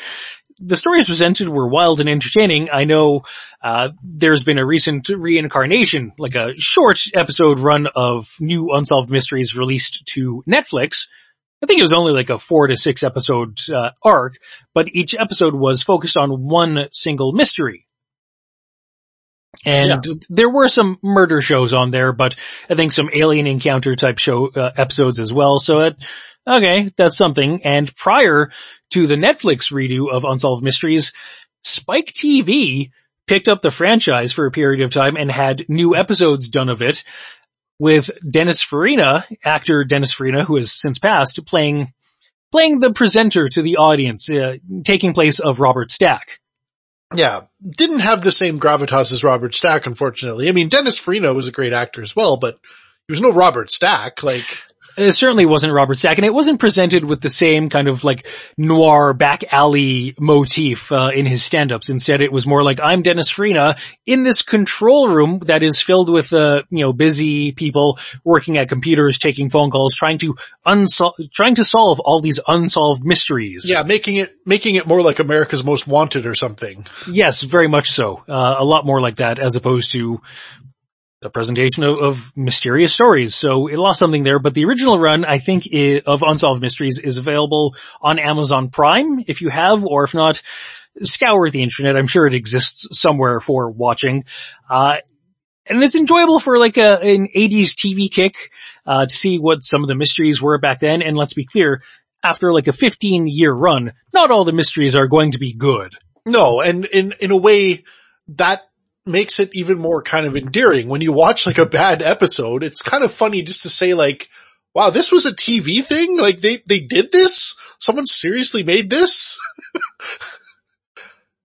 the stories presented were wild and entertaining. I know, uh, there's been a recent reincarnation, like a short episode run of new unsolved mysteries released to Netflix. I think it was only like a four to six episode, uh, arc, but each episode was focused on one single mystery. And there were some murder shows on there, but I think some alien encounter type show uh, episodes as well. So it, okay, that's something. And prior to the Netflix redo of Unsolved Mysteries, Spike TV picked up the franchise for a period of time and had new episodes done of it with Dennis Farina, actor Dennis Farina, who has since passed, playing, playing the presenter to the audience, uh, taking place of Robert Stack. Yeah. Didn't have the same gravitas as Robert Stack, unfortunately. I mean, Dennis Farina was a great actor as well, but he was no Robert Stack. Like, It certainly wasn't Robert Stack, and it wasn't presented with the same kind of like noir back alley motif uh, in his stand-ups. Instead, it was more like I'm Dennis Farina in this control room that is filled with uh, you know busy people working at computers, taking phone calls, trying to unsol- trying to solve all these unsolved mysteries. yeah, making it, making it more like America's Most Wanted or something. Yes, very much so. Uh, a lot more like that as opposed to a presentation of, of mysterious stories. So it lost something there, but the original run, I think, of Unsolved Mysteries is available on Amazon Prime if you have, or if not, scour the internet. I'm sure it exists somewhere for watching. Uh, and it's enjoyable for like a, an 80s TV kick, uh, to see what some of the mysteries were back then. And let's be clear, after like a 15 year run, not all the mysteries are going to be good. No, and in, in a way that makes it even more kind of endearing. When you watch like a bad episode, it's kind of funny just to say like, wow, this was a TV thing? Like they, they did this? Someone seriously made this?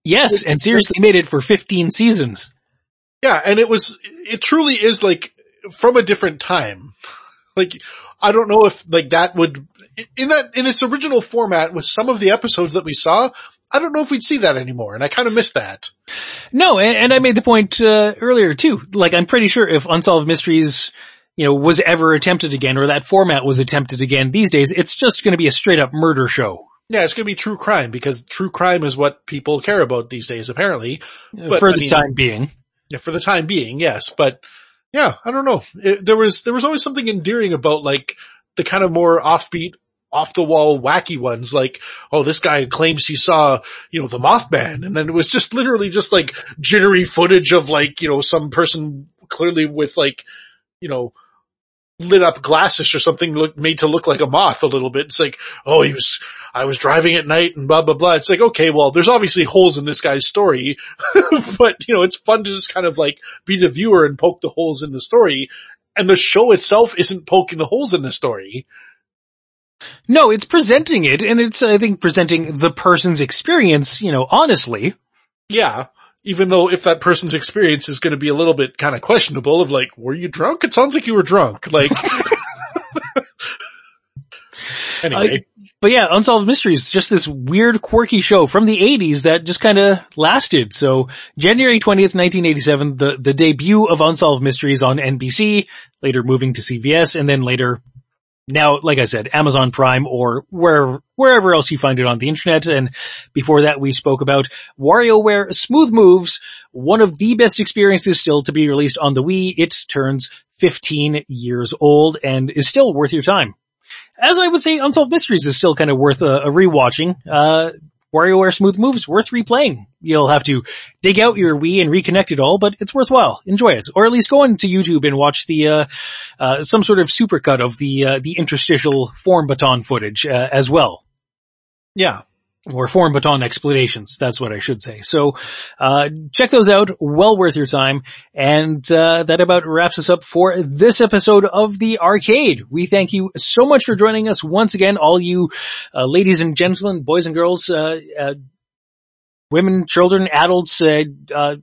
Yes, and seriously made it for 15 seasons. Yeah, and it was, it truly is like from a different time. Like, I don't know if like that would, in that, in its original format with some of the episodes that we saw, I don't know if we'd see that anymore, and I kind of miss that. No, and, and I made the point uh, earlier too. Like I'm pretty sure if Unsolved Mysteries, you know, was ever attempted again or that format was attempted again these days, it's just going to be a straight up murder show. Yeah, it's gonna be true crime because true crime is what people care about these days, apparently. But, for I the mean- time being. Yeah, for the time being, yes. But yeah, I don't know. It, there was, there was always something endearing about like the kind of more offbeat, off the wall, wacky ones like, oh, this guy claims he saw, you know, the Mothman. And then it was just literally just like jittery footage of like, you know, some person clearly with like, you know, lit up glasses or something look, made to look like a moth a little bit. It's like, oh, he was, I was driving at night and blah, blah, blah. It's like, okay, well, there's obviously holes in this guy's story, but you know, it's fun to just kind of like be the viewer and poke the holes in the story. And the show itself isn't poking the holes in the story. No, it's presenting it and it's, I think, presenting the person's experience, you know, honestly. Yeah. Even though if that person's experience is going to be a little bit kind of questionable of like, were you drunk? It sounds like you were drunk. Like, anyway. But yeah, Unsolved Mysteries, just this weird, quirky show from the 80s that just kind of lasted. So January 20th, 1987, the, the debut of Unsolved Mysteries on NBC, later moving to CBS, and then later, now, like I said, Amazon Prime or wherever, wherever else you find it on the internet. And before that, we spoke about WarioWare Smooth Moves, one of the best experiences still to be released on the Wii. It turns 15 years old and is still worth your time as I would say, Unsolved Mysteries is still kind of worth a, a rewatching. Uh, WarioWare Smooth Moves worth replaying. You'll have to dig out your Wii and reconnect it all, but it's worthwhile. Enjoy it. Or at least go into YouTube and watch the, uh, uh, some sort of supercut of the, uh, the interstitial form baton footage, uh, as well. Yeah or form baton explanations. That's what I should say. So, uh, check those out. Well worth your time. And, uh, that about wraps us up for this episode of the arcade. We thank you so much for joining us once again, all you, uh, ladies and gentlemen, boys and girls, uh, uh, women, children, adults, uh,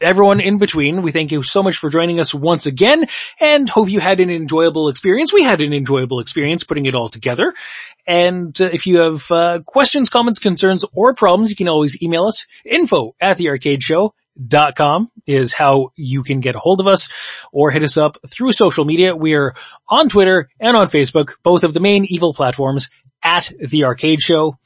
everyone in between. We thank you so much for joining us once again and hope you had an enjoyable experience. We had an enjoyable experience putting it all together. And uh, if you have uh, questions, comments, concerns, or problems, you can always email us. Info at thearcadeshow.com is how you can get a hold of us or hit us up through social media. We're on Twitter and on Facebook, both of the main evil platforms at The Arcade Show.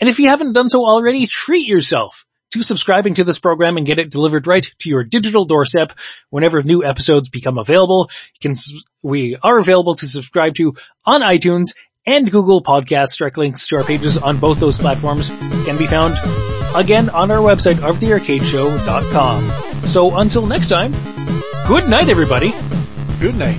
And if you haven't done so already, treat yourself to subscribing to this program and get it delivered right to your digital doorstep whenever new episodes become available. You can, we are available to subscribe to on iTunes and Google Podcasts. Direct links to our pages on both those platforms can be found again on our website of thearcadeshow.com. So until next time, good night everybody. Good night.